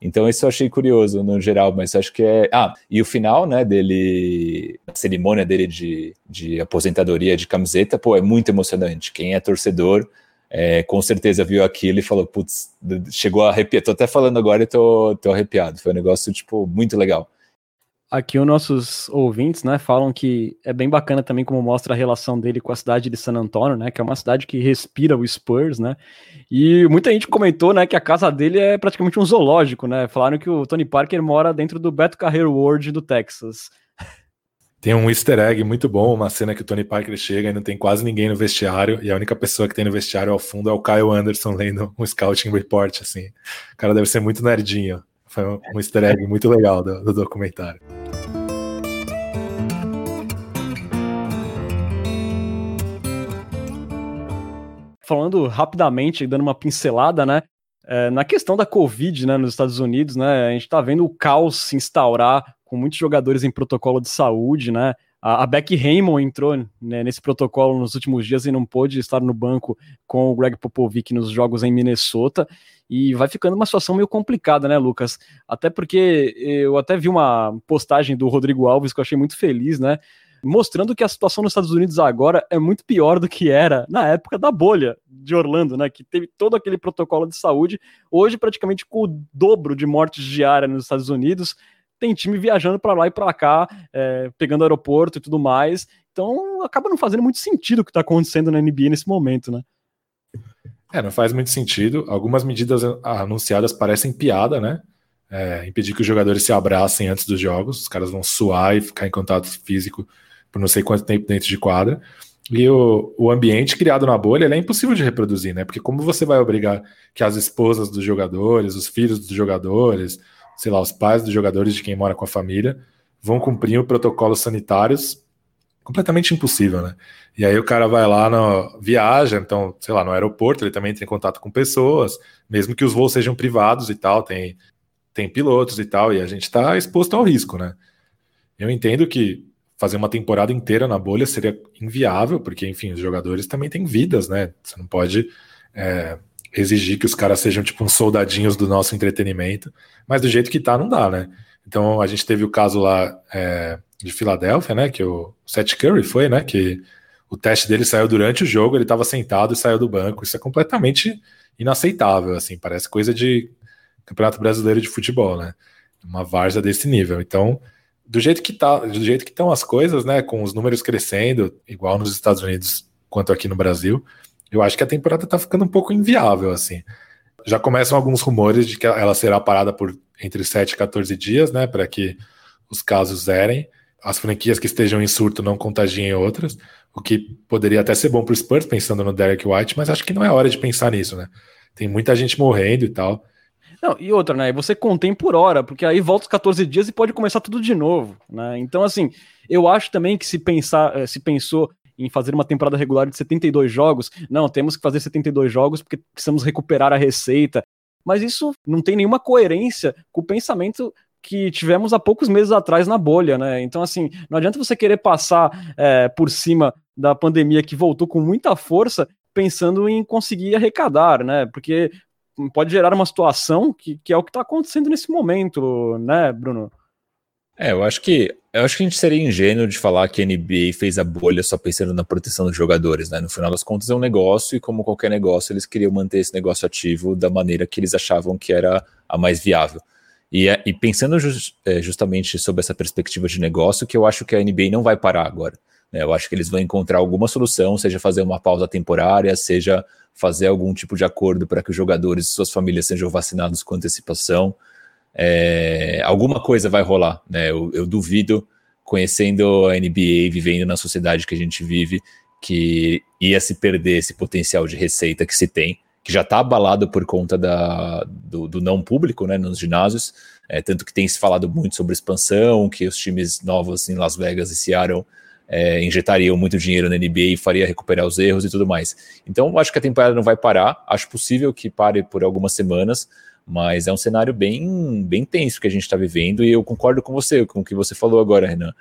B: Então isso eu achei curioso no geral, mas acho que é. Ah, e o final, né, dele, a cerimônia dele de, de aposentadoria de camiseta, pô, é muito emocionante. Quem é torcedor, é, com certeza viu aquilo e falou, putz, chegou a arrepiar. Tô até falando agora e tô, tô arrepiado. Foi um negócio, tipo, muito legal.
A: Aqui os nossos ouvintes, né, falam que é bem bacana também como mostra a relação dele com a cidade de San Antonio, né, que é uma cidade que respira o Spurs, né, e muita gente comentou, né, que a casa dele é praticamente um zoológico, né, falaram que o Tony Parker mora dentro do Beto Carreiro World do Texas.
C: Tem um easter egg muito bom, uma cena que o Tony Parker chega e não tem quase ninguém no vestiário, e a única pessoa que tem no vestiário ao fundo é o Kyle Anderson lendo um scouting report, assim. O cara deve ser muito nerdinho. Foi um easter egg muito legal do, do documentário.
A: Falando rapidamente, dando uma pincelada, né? É, na questão da Covid, né, nos Estados Unidos, né, a gente está vendo o caos se instaurar com muitos jogadores em protocolo de saúde, né? A, a Becky Raymond entrou né, nesse protocolo nos últimos dias e não pôde estar no banco com o Greg Popovich nos jogos em Minnesota e vai ficando uma situação meio complicada, né, Lucas? Até porque eu até vi uma postagem do Rodrigo Alves que eu achei muito feliz, né? Mostrando que a situação nos Estados Unidos agora é muito pior do que era na época da bolha de Orlando, né? Que teve todo aquele protocolo de saúde. Hoje, praticamente com o dobro de mortes diárias nos Estados Unidos, tem time viajando para lá e para cá, é, pegando aeroporto e tudo mais. Então acaba não fazendo muito sentido o que está acontecendo na NBA nesse momento, né?
C: É, não faz muito sentido. Algumas medidas anunciadas parecem piada, né? É, impedir que os jogadores se abracem antes dos jogos, os caras vão suar e ficar em contato físico por não sei quanto tempo dentro de quadra. E o, o ambiente criado na bolha é impossível de reproduzir, né? Porque como você vai obrigar que as esposas dos jogadores, os filhos dos jogadores, sei lá, os pais dos jogadores de quem mora com a família vão cumprir protocolos sanitários completamente impossível, né? E aí o cara vai lá, viaja, então, sei lá, no aeroporto, ele também tem contato com pessoas, mesmo que os voos sejam privados e tal, tem, tem pilotos e tal, e a gente está exposto ao risco, né? Eu entendo que fazer uma temporada inteira na bolha seria inviável, porque, enfim, os jogadores também têm vidas, né? Você não pode é, exigir que os caras sejam tipo uns soldadinhos do nosso entretenimento, mas do jeito que tá, não dá, né? Então a gente teve o caso lá é, de Filadélfia, né? Que o Seth Curry foi, né? Que o teste dele saiu durante o jogo, ele estava sentado e saiu do banco. Isso é completamente inaceitável, assim, parece coisa de Campeonato Brasileiro de Futebol, né? Uma várzea desse nível. Então, do jeito que tá, do jeito que estão as coisas, né, com os números crescendo, igual nos Estados Unidos quanto aqui no Brasil, eu acho que a temporada tá ficando um pouco inviável, assim. Já começam alguns rumores de que ela será parada por entre 7 e 14 dias, né, para que os casos zerem, as franquias que estejam em surto não contagiem outras, o que poderia até ser bom para o Spurs, pensando no Derek White, mas acho que não é hora de pensar nisso, né? Tem muita gente morrendo e tal.
A: Não, e outra, né? Você contém por hora, porque aí volta os 14 dias e pode começar tudo de novo, né? Então, assim, eu acho também que se pensar, eh, se pensou em fazer uma temporada regular de 72 jogos, não, temos que fazer 72 jogos porque precisamos recuperar a receita. Mas isso não tem nenhuma coerência com o pensamento que tivemos há poucos meses atrás na bolha, né? Então, assim, não adianta você querer passar é, por cima da pandemia que voltou com muita força pensando em conseguir arrecadar, né? Porque pode gerar uma situação que, que é o que está acontecendo nesse momento, né, Bruno?
B: É, eu acho que eu acho que a gente seria ingênuo de falar que a NBA fez a bolha só pensando na proteção dos jogadores, né? No final das contas é um negócio e como qualquer negócio eles queriam manter esse negócio ativo da maneira que eles achavam que era a mais viável. E, é, e pensando just, é, justamente sobre essa perspectiva de negócio, que eu acho que a NBA não vai parar agora. Né? Eu acho que eles vão encontrar alguma solução, seja fazer uma pausa temporária, seja fazer algum tipo de acordo para que os jogadores e suas famílias sejam vacinados com antecipação é, alguma coisa vai rolar, né? Eu, eu, duvido, conhecendo a NBA, vivendo na sociedade que a gente vive, que ia se perder esse potencial de receita que se tem, que já está abalado por conta da, do, do, não público, né, nos ginásios, é, tanto que tem se falado muito sobre expansão, que os times novos em Las Vegas e Seattle é, injetariam muito dinheiro na NBA e faria recuperar os erros e tudo mais. Então, acho que a temporada não vai parar, acho possível que pare por algumas semanas, mas é um cenário bem, bem tenso que a gente está vivendo e eu concordo com você, com o que você falou agora, Renan.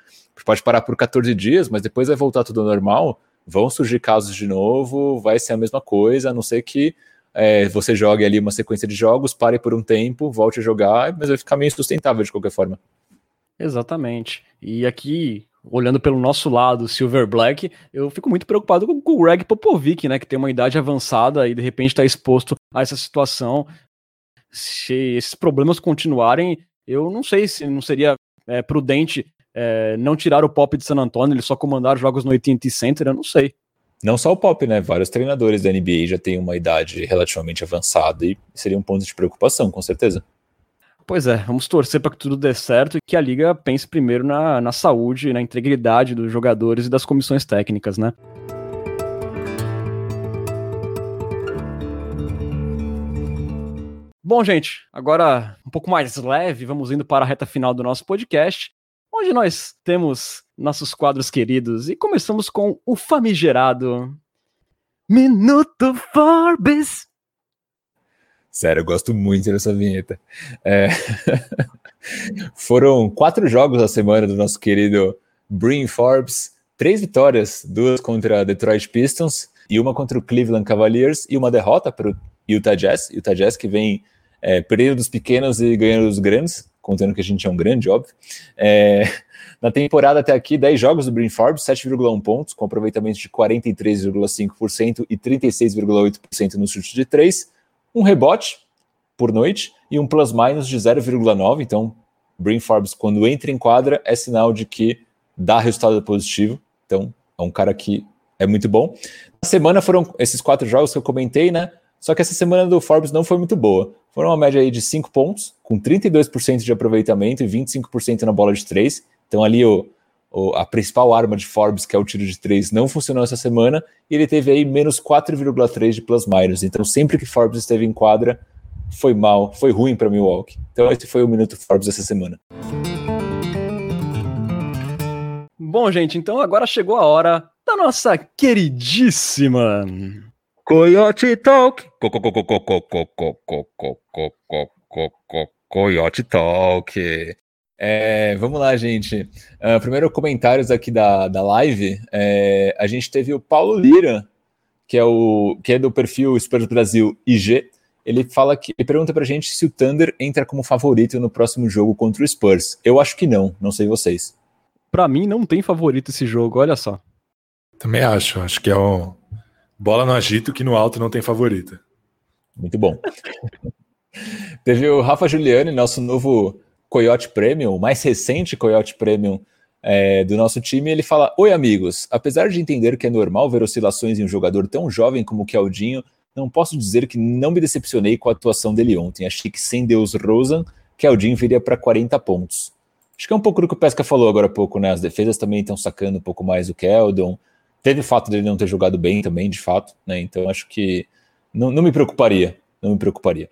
B: Pode parar por 14 dias, mas depois vai voltar tudo ao normal, vão surgir casos de novo, vai ser a mesma coisa, a não ser que é, você jogue ali uma sequência de jogos, pare por um tempo, volte a jogar, mas vai ficar meio insustentável de qualquer forma.
A: Exatamente. E aqui, olhando pelo nosso lado, Silver Black, eu fico muito preocupado com, o Greg Popovic, né, que tem uma idade avançada e de repente está exposto a essa situação se esses problemas continuarem, eu não sei se não seria é, prudente é, não tirar o Pop de San Antonio, ele só comandar jogos no AT&T Center, eu não sei.
B: Não só o Pop, né? Vários treinadores da NBA já têm uma idade relativamente avançada e seria um ponto de preocupação, com certeza.
A: Pois é, vamos torcer para que tudo dê certo e que a liga pense primeiro na, na saúde, na integridade dos jogadores e das comissões técnicas, né? Bom, gente, agora um pouco mais leve, vamos indo para a reta final do nosso podcast, onde nós temos nossos quadros queridos e começamos com o famigerado Minuto Forbes.
B: Sério, eu gosto muito dessa vinheta. É... Foram quatro jogos a semana do nosso querido Brin Forbes, três vitórias, duas contra Detroit Pistons e uma contra o Cleveland Cavaliers e uma derrota para o Utah Jazz. Utah Jazz que vem é, perdendo dos pequenos e ganhando dos grandes, contando que a gente é um grande, óbvio. É, na temporada até aqui, 10 jogos do Brin Forbes, 7,1 pontos, com aproveitamento de 43,5% e 36,8% no chute de 3, um rebote por noite e um plus-minus de 0,9. Então, Brin Forbes, quando entra em quadra, é sinal de que dá resultado positivo. Então, é um cara que é muito bom. Na semana foram esses quatro jogos que eu comentei, né? Só que essa semana do Forbes não foi muito boa. Foram uma média aí de 5 pontos, com 32% de aproveitamento e 25% na bola de 3. Então ali o, o, a principal arma de Forbes, que é o tiro de 3, não funcionou essa semana. E ele teve aí menos 4,3 de plus minus. Então sempre que Forbes esteve em quadra, foi mal, foi ruim para Milwaukee. Então esse foi o Minuto Forbes essa semana.
A: Bom, gente, então agora chegou a hora da nossa queridíssima Coyote Talk.
B: Coyote Talk. É, vamos lá, gente. Uh, primeiro, comentários aqui da, da live. É, a gente teve o Paulo Lira, que é, o, que é do perfil Spurs Brasil IG. Ele fala que ele pergunta pra gente se o Thunder entra como favorito no próximo jogo contra o Spurs. Eu acho que não, não sei vocês.
A: Para mim, não tem favorito esse jogo, olha só.
C: Também acho. Acho que é um bola no agito que no alto não tem favorita.
B: Muito bom. Teve o Rafa Giuliani, nosso novo Coyote Premium, o mais recente Coyote Premium é, do nosso time. Ele fala: Oi, amigos. Apesar de entender que é normal ver oscilações em um jogador tão jovem como o Keldinho, não posso dizer que não me decepcionei com a atuação dele ontem. Achei que sem Deus Rosen, Keldinho viria para 40 pontos. Acho que é um pouco do que o Pesca falou agora há pouco, né? As defesas também estão sacando um pouco mais o Keldon. Teve o fato dele não ter jogado bem também, de fato, né? Então acho que não, não me preocuparia. Não me preocuparia.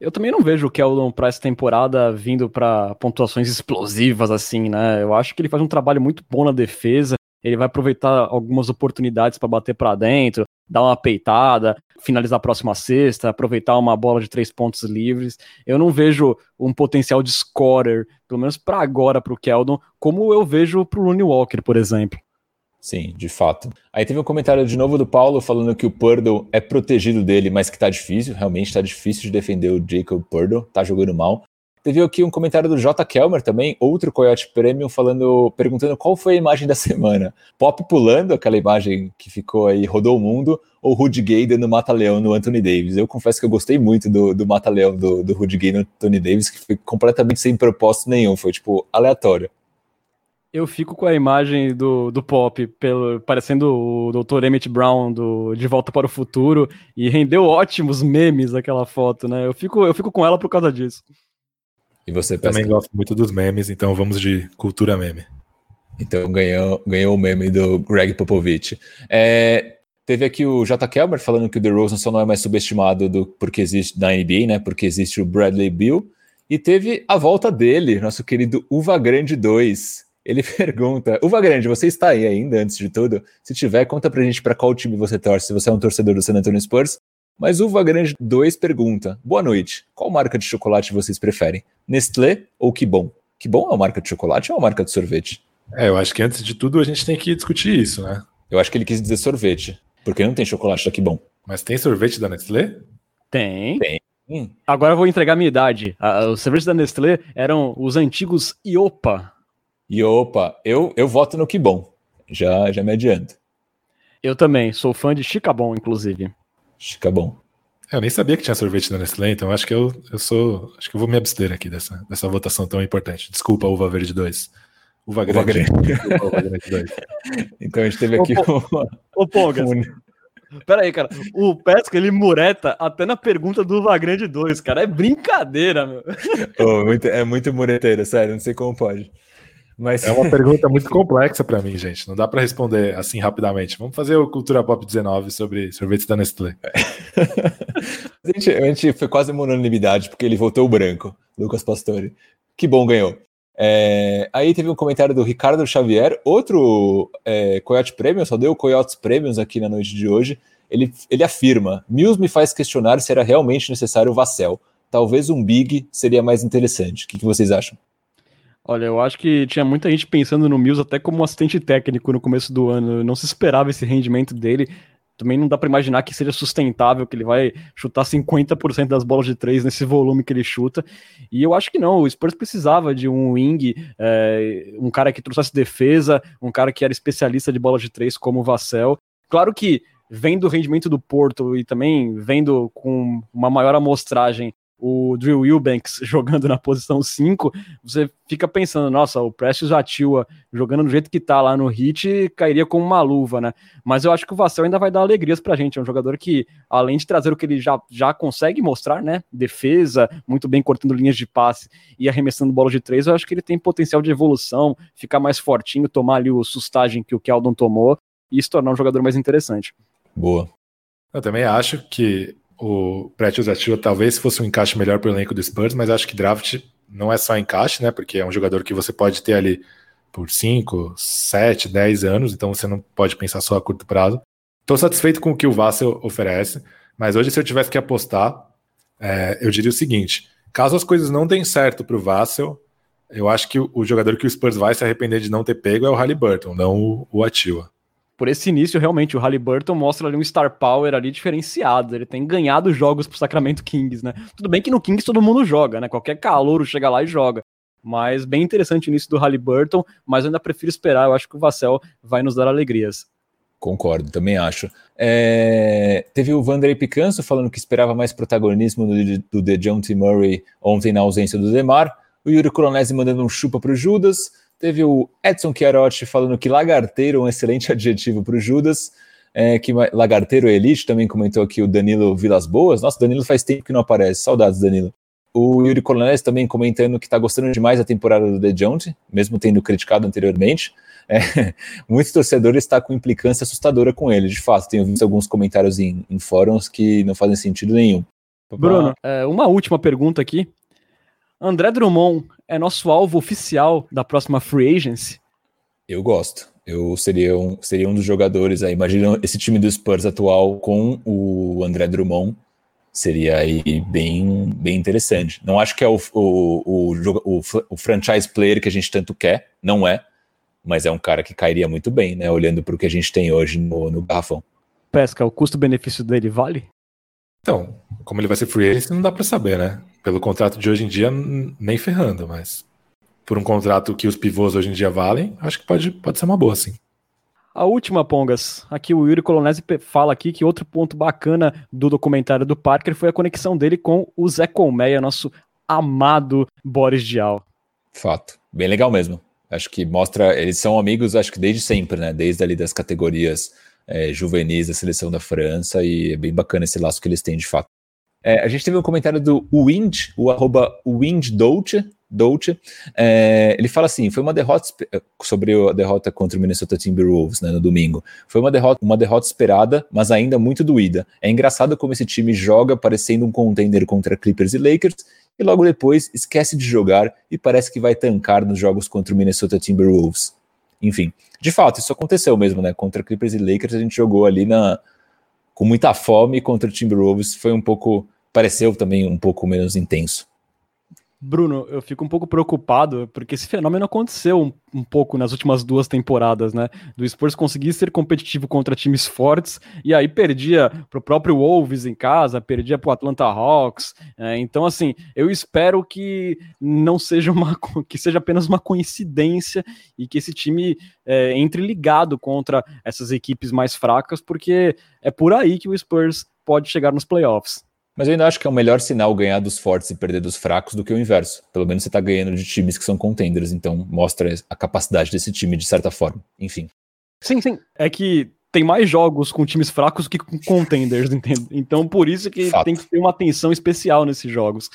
A: Eu também não vejo o Keldon para essa temporada vindo para pontuações explosivas assim, né? Eu acho que ele faz um trabalho muito bom na defesa. Ele vai aproveitar algumas oportunidades para bater para dentro, dar uma peitada, finalizar a próxima sexta, aproveitar uma bola de três pontos livres. Eu não vejo um potencial de scorer, pelo menos para agora, para o Keldon, como eu vejo para o Looney Walker, por exemplo.
B: Sim, de fato. Aí teve um comentário de novo do Paulo falando que o Purdle é protegido dele, mas que tá difícil, realmente tá difícil de defender o Jacob Purdle, tá jogando mal. Teve aqui um comentário do J. Kelmer também, outro Coyote Premium, falando, perguntando qual foi a imagem da semana. Pop pulando, aquela imagem que ficou aí, rodou o mundo, ou Rudy Gay dando mata-leão no Anthony Davis. Eu confesso que eu gostei muito do, do mata-leão do, do Rudy Gay no Anthony Davis, que foi completamente sem propósito nenhum, foi tipo aleatório.
A: Eu fico com a imagem do, do Pop, pelo, parecendo o Dr. Emmett Brown do De Volta para o Futuro, e rendeu ótimos memes aquela foto, né? Eu fico, eu fico com ela por causa disso.
C: E você Também gosto muito dos memes, então vamos de cultura meme.
B: Então ganhou, ganhou o meme do Greg Popovich. É, teve aqui o J. Kelmer falando que o DeRozan só não é mais subestimado do, porque existe na NBA, né? Porque existe o Bradley Bill. E teve a volta dele, nosso querido Uva Grande 2. Ele pergunta: Uva Grande, você está aí ainda, antes de tudo? Se tiver, conta pra gente para qual time você torce, se você é um torcedor do San Antonio Spurs mas o Vagrande 2 pergunta: Boa noite, qual marca de chocolate vocês preferem? Nestlé ou Que Bom? Que Bom é uma marca de chocolate ou é uma marca de sorvete?
C: É, eu acho que antes de tudo a gente tem que discutir isso, né?
B: Eu acho que ele quis dizer sorvete, porque não tem chocolate da Que Bom.
C: Mas tem sorvete da Nestlé?
A: Tem. Tem. Agora eu vou entregar a minha idade. os sorvetes da Nestlé eram os antigos Iopa.
B: Iopa. Eu, eu voto no Que Bom. Já, já me adianto.
A: Eu também. Sou fã de Chicabon, inclusive.
B: Fica bom.
C: Eu nem sabia que tinha sorvete da Nestlé, então acho que eu, eu sou. Acho que eu vou me abster aqui dessa, dessa votação tão importante. Desculpa, Uva Verde 2. Uva Grande.
B: Uva grande 2. então a gente teve aqui
A: o. Ô, Pongas. Um... Pera aí, cara. O Pesca, ele mureta até na pergunta do Uva Grande 2, cara. É brincadeira, meu.
B: Oh, muito, é muito mureteira, sério. Não sei como pode.
C: Mas... É uma pergunta muito complexa para mim, gente. Não dá para responder assim rapidamente. Vamos fazer o Cultura Pop 19 sobre sorvetes da Nestlé.
B: a, gente, a gente foi quase uma unanimidade, porque ele votou o branco, Lucas Pastore. Que bom, ganhou. É, aí teve um comentário do Ricardo Xavier, outro é, Coyote Premium, só deu Coyotes Premiums aqui na noite de hoje. Ele, ele afirma: Mills me faz questionar se era realmente necessário o Vassell. Talvez um Big seria mais interessante. O que, que vocês acham?
A: Olha, eu acho que tinha muita gente pensando no Mills até como assistente técnico no começo do ano. Não se esperava esse rendimento dele. Também não dá para imaginar que seja sustentável, que ele vai chutar 50% das bolas de três nesse volume que ele chuta. E eu acho que não. O Spurs precisava de um wing, é, um cara que trouxesse defesa, um cara que era especialista de bolas de três, como o Vassell. Claro que vendo o rendimento do Porto e também vendo com uma maior amostragem o Drew Wilbanks jogando na posição 5, você fica pensando, nossa, o Precious Atua jogando do jeito que tá lá no hit, cairia como uma luva, né? Mas eu acho que o Vassell ainda vai dar alegrias pra gente, é um jogador que, além de trazer o que ele já, já consegue mostrar, né, defesa, muito bem cortando linhas de passe e arremessando bola de três, eu acho que ele tem potencial de evolução, ficar mais fortinho, tomar ali o sustagem que o Keldon tomou e se tornar um jogador mais interessante.
B: Boa.
C: Eu também acho que o Pretios Atua talvez fosse um encaixe melhor para o elenco do Spurs, mas acho que draft não é só encaixe, né? Porque é um jogador que você pode ter ali por 5, 7, 10 anos, então você não pode pensar só a curto prazo. Estou satisfeito com o que o Vassel oferece, mas hoje, se eu tivesse que apostar, é, eu diria o seguinte: caso as coisas não deem certo para o Vassel, eu acho que o jogador que o Spurs vai se arrepender de não ter pego é o Halliburton, não o, o
A: por esse início, realmente, o Halliburton mostra ali um star power ali diferenciado. Ele tem ganhado jogos pro Sacramento Kings, né? Tudo bem que no Kings todo mundo joga, né? Qualquer calouro chega lá e joga. Mas bem interessante o início do Halliburton, mas eu ainda prefiro esperar. Eu acho que o Vassell vai nos dar alegrias.
B: Concordo, também acho. É, teve o Vandrey Picanso falando que esperava mais protagonismo do, do DeJounte Murray ontem na ausência do Demar. O Yuri Colonese mandando um chupa para o Judas. Teve o Edson Chiarotti falando que lagarteiro é um excelente adjetivo para o Judas. É, que lagarteiro elite também comentou aqui o Danilo Vilas Boas. Nossa, Danilo faz tempo que não aparece. Saudades, Danilo. O Yuri Colonese também comentando que está gostando demais da temporada do DeJounte, mesmo tendo criticado anteriormente é, muitos torcedores estão com implicância assustadora com ele, de fato. Tenho visto alguns comentários em, em fóruns que não fazem sentido nenhum.
A: Bruno, é, uma última pergunta aqui. André Drummond é nosso alvo oficial da próxima Free Agency?
B: Eu gosto. Eu seria um, seria um dos jogadores aí. Imagina esse time do Spurs atual com o André Drummond. Seria aí bem, bem interessante. Não acho que é o, o, o, o, o franchise player que a gente tanto quer, não é mas é um cara que cairia muito bem, né? Olhando para o que a gente tem hoje no, no garrafão.
A: Pesca, o custo-benefício dele vale?
C: Então, como ele vai ser free agent, não dá para saber, né? Pelo contrato de hoje em dia, nem ferrando, mas por um contrato que os pivôs hoje em dia valem, acho que pode, pode ser uma boa, sim.
A: A última, Pongas. Aqui o Yuri Colonese fala aqui que outro ponto bacana do documentário do Parker foi a conexão dele com o Zé Colmeia, nosso amado Boris Dial.
B: Fato. Bem legal mesmo. Acho que mostra, eles são amigos, acho que desde sempre, né? Desde ali das categorias é, juvenis da seleção da França, e é bem bacana esse laço que eles têm de fato. É, a gente teve um comentário do Wind, o arroba Wind Dolce, Dolce. É, ele fala assim: foi uma derrota sobre a derrota contra o Minnesota Timberwolves né, no domingo. Foi uma derrota, uma derrota esperada, mas ainda muito doída. É engraçado como esse time joga parecendo um contender contra Clippers e Lakers e logo depois esquece de jogar e parece que vai tancar nos jogos contra o Minnesota Timberwolves. Enfim, de fato, isso aconteceu mesmo, né? Contra Clippers e Lakers a gente jogou ali na com muita fome contra o Timberwolves, foi um pouco pareceu também um pouco menos intenso.
A: Bruno, eu fico um pouco preocupado, porque esse fenômeno aconteceu um, um, pouco nas últimas duas temporadas, né? Do Spurs conseguir ser competitivo contra times fortes, e aí perdia pro próprio Wolves em casa, perdia pro Atlanta Hawks. É, então, assim, eu espero que não seja uma que seja apenas uma coincidência e que esse time é, entre ligado contra essas equipes mais fracas, porque é por aí que o Spurs pode chegar nos playoffs.
B: Mas eu ainda acho que é o melhor sinal ganhar dos fortes e perder dos fracos do que o inverso. Pelo menos você está ganhando de times que são contenders, então mostra a capacidade desse time de certa forma. Enfim.
A: Sim, sim. É que tem mais jogos com times fracos que com contenders, entende? Então por isso que Fato. tem que ter uma atenção especial nesses jogos.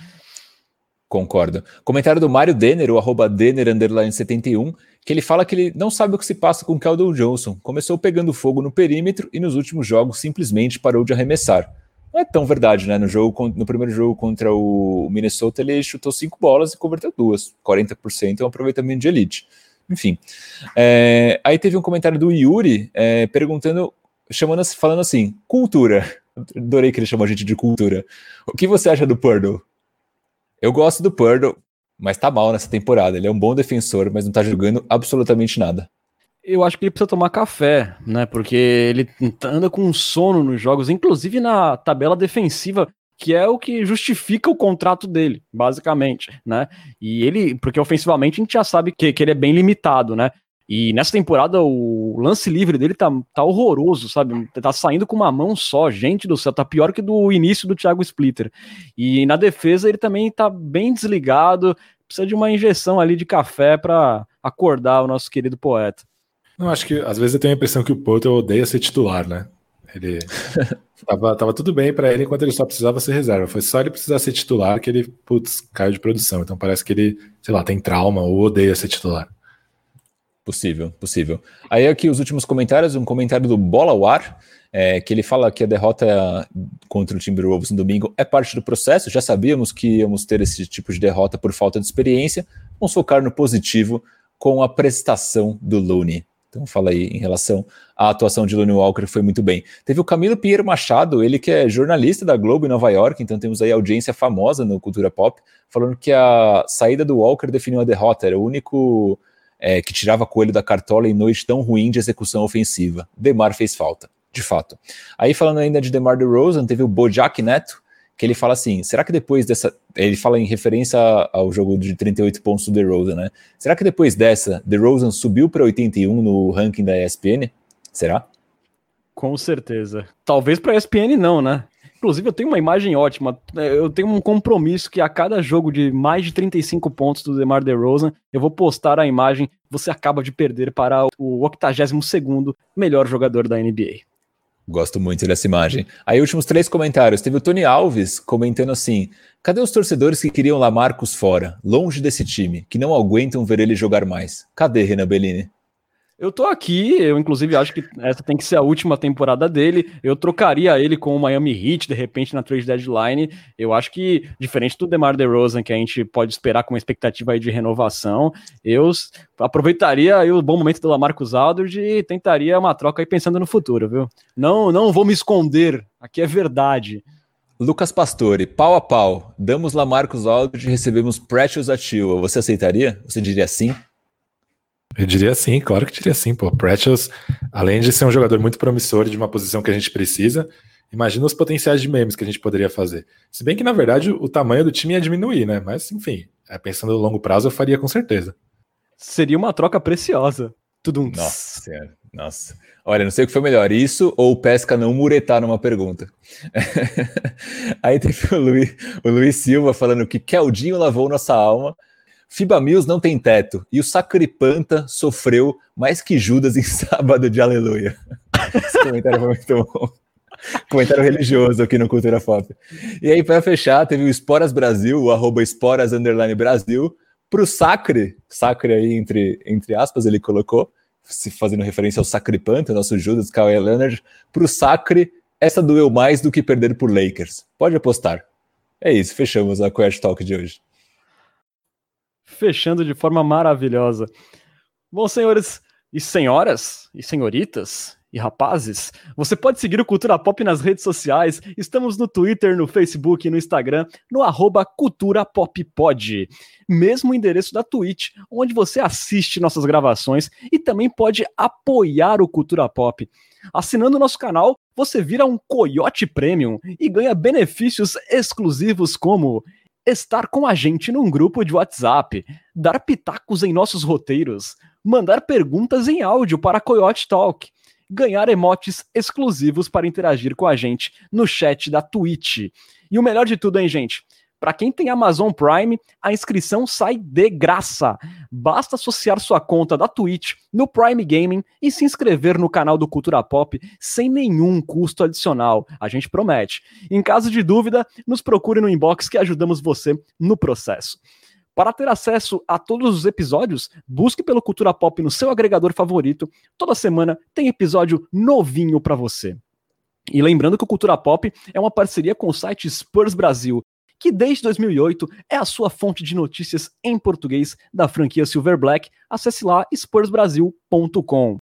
B: Concordo. Comentário do Mário Denner, o arroba Denner 71, que ele fala que ele não sabe o que se passa com o Keldon Johnson. Começou pegando fogo no perímetro e nos últimos jogos simplesmente parou de arremessar. Não é tão verdade, né? No, jogo, no primeiro jogo contra o Minnesota, ele chutou cinco bolas e converteu duas. 40% é um aproveitamento de elite. Enfim. É, aí teve um comentário do Yuri é, perguntando, chamando, falando assim: cultura. Adorei que ele chamou a gente de cultura. O que você acha do Purdle? Eu gosto do Purdle, mas tá mal nessa temporada. Ele é um bom defensor, mas não tá jogando absolutamente nada
A: eu acho que ele precisa tomar café, né? Porque ele anda com sono nos jogos, inclusive na tabela defensiva, que é o que justifica o contrato dele, basicamente, né? E ele, porque ofensivamente a gente já sabe que, que ele é bem limitado, né? E nessa temporada o lance livre dele tá, tá horroroso, sabe? Tá saindo com uma mão só, gente do céu, tá pior que do início do Thiago Splitter. E na defesa ele também tá bem desligado, precisa de uma injeção ali de café para acordar o nosso querido poeta.
C: Não, acho que às vezes eu tenho a impressão que o Porto odeia ser titular, né? Ele tava, tava tudo bem para ele enquanto ele só precisava ser reserva. Foi só ele precisar ser titular que ele, putz, caiu de produção. Então parece que ele, sei lá, tem trauma ou odeia ser titular.
B: Possível, possível. Aí aqui os últimos comentários, um comentário do Bola ao Ar, é, que ele fala que a derrota contra o Timberwolves no domingo é parte do processo, já sabíamos que íamos ter esse tipo de derrota por falta de experiência, vamos focar no positivo com a prestação do Looney. Então fala aí em relação à atuação de Lonnie Walker, foi muito bem. Teve o Camilo Pinheiro Machado, ele que é jornalista da Globo em Nova York, então temos aí audiência famosa no Cultura Pop, falando que a saída do Walker definiu a derrota, era o único é, que tirava coelho da cartola em noite tão ruim de execução ofensiva. Demar fez falta, de fato. Aí falando ainda de Demar DeRozan, teve o Bojack Neto, que ele fala assim: será que depois dessa. Ele fala em referência ao jogo de 38 pontos do DeRozan, né? Será que depois dessa, DeRozan subiu para 81 no ranking da ESPN? Será?
A: Com certeza. Talvez para a ESPN não, né? Inclusive, eu tenho uma imagem ótima. Eu tenho um compromisso que a cada jogo de mais de 35 pontos do DeMar DeRozan, eu vou postar a imagem. Você acaba de perder para o 82º melhor jogador da NBA.
B: Gosto muito dessa imagem. Aí, últimos três comentários. Teve o Tony Alves comentando assim: cadê os torcedores que queriam Lamarcos fora, longe desse time, que não aguentam ver ele jogar mais? Cadê Renan Bellini?
A: Eu tô aqui, eu inclusive acho que essa tem que ser a última temporada dele. Eu trocaria ele com o Miami Heat, de repente, na trade deadline. Eu acho que, diferente do DeMar DeRozan, que a gente pode esperar com uma expectativa aí de renovação, eu aproveitaria aí o bom momento do Lamarcus Aldridge e tentaria uma troca aí pensando no futuro, viu? Não, não vou me esconder, aqui é verdade.
B: Lucas Pastore, pau a pau, damos Lamarcus Aldridge e recebemos Precious Achiuwa. Você aceitaria? Você diria sim?
C: Eu diria sim, claro que diria sim, pô. Precious, além de ser um jogador muito promissor de uma posição que a gente precisa, imagina os potenciais de memes que a gente poderia fazer. Se bem que, na verdade, o tamanho do time ia diminuir, né? Mas, enfim, é, pensando no longo prazo, eu faria com certeza.
A: Seria uma troca preciosa. Tudo um.
B: Nossa senhora, nossa. Olha, não sei o que foi melhor, isso ou o Pesca não muretar numa pergunta. Aí teve o Luiz, o Luiz Silva falando que Keldinho lavou nossa alma FIBA Mills não tem teto e o Sacripanta sofreu mais que Judas em sábado de aleluia. Esse comentário foi muito bom. Comentário religioso aqui no Cultura Pop. E aí, para fechar, teve o Esporas Brasil, o arroba Esporas Underline Brasil, para o Sacre, Sacre aí entre, entre aspas, ele colocou, se fazendo referência ao Sacripanta, nosso Judas, Kawhi Leonard, para o Sacre, essa doeu mais do que perder por Lakers. Pode apostar. É isso, fechamos a Quest Talk de hoje
A: fechando de forma maravilhosa. Bom, senhores e senhoras e senhoritas e rapazes, você pode seguir o Cultura Pop nas redes sociais. Estamos no Twitter, no Facebook e no Instagram, no arroba Cultura Pop Pod. Mesmo endereço da Twitch, onde você assiste nossas gravações e também pode apoiar o Cultura Pop. Assinando o nosso canal, você vira um Coyote Premium e ganha benefícios exclusivos como estar com a gente num grupo de WhatsApp, dar pitacos em nossos roteiros, mandar perguntas em áudio para Coyote Talk, ganhar emotes exclusivos para interagir com a gente no chat da Twitch. E o melhor de tudo, hein, gente? Para quem tem Amazon Prime, a inscrição sai de graça. Basta associar sua conta da Twitch no Prime Gaming e se inscrever no canal do Cultura Pop sem nenhum custo adicional. A gente promete. Em caso de dúvida, nos procure no inbox que ajudamos você no processo. Para ter acesso a todos os episódios, busque pelo Cultura Pop no seu agregador favorito. Toda semana tem episódio novinho para você. E lembrando que o Cultura Pop é uma parceria com o site Spurs Brasil, que desde 2008 é a sua fonte de notícias em português da franquia Silver Black. Acesse lá spursbrasil.com.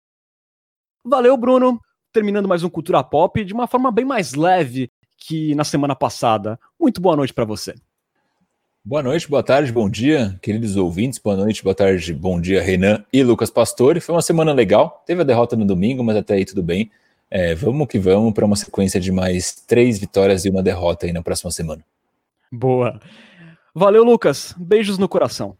A: Valeu, Bruno. Terminando mais um Cultura Pop de uma forma bem mais leve que na semana passada. Muito boa noite para você.
B: Boa noite, boa tarde, bom dia, queridos ouvintes. Boa noite, boa tarde, bom dia, Renan e Lucas Pastore. Foi uma semana legal. Teve a derrota no domingo, mas até aí tudo bem. É, vamos que vamos para uma sequência de mais três vitórias e uma derrota aí na próxima semana.
A: Boa. Valeu, Lucas. Beijos no coração.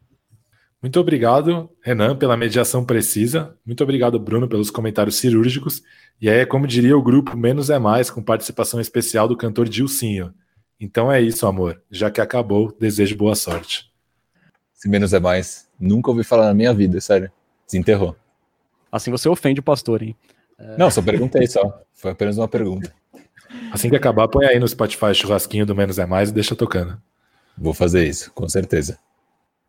C: Muito obrigado, Renan, pela mediação precisa. Muito obrigado, Bruno, pelos comentários cirúrgicos. E aí, como diria o grupo Menos é Mais, com participação especial do cantor Dilcinho. Então é isso, amor. Já que acabou, desejo boa sorte.
B: Se menos é mais, nunca ouvi falar na minha vida, sério. Desenterrou.
A: Assim você ofende o pastor, hein?
B: Não, só perguntei só. Foi apenas uma pergunta.
C: Assim que acabar, põe aí no Spotify churrasquinho do Menos é Mais e deixa tocando.
B: Vou fazer isso, com certeza.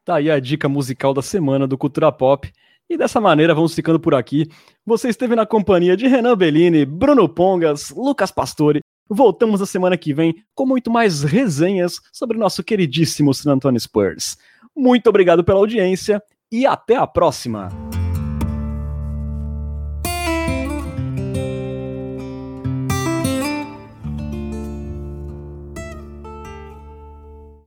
A: Tá aí a dica musical da semana do Cultura Pop. E dessa maneira vamos ficando por aqui. Você esteve na companhia de Renan Bellini, Bruno Pongas, Lucas Pastore. Voltamos na semana que vem com muito mais resenhas sobre o nosso queridíssimo San Antonio Spurs. Muito obrigado pela audiência e até a próxima!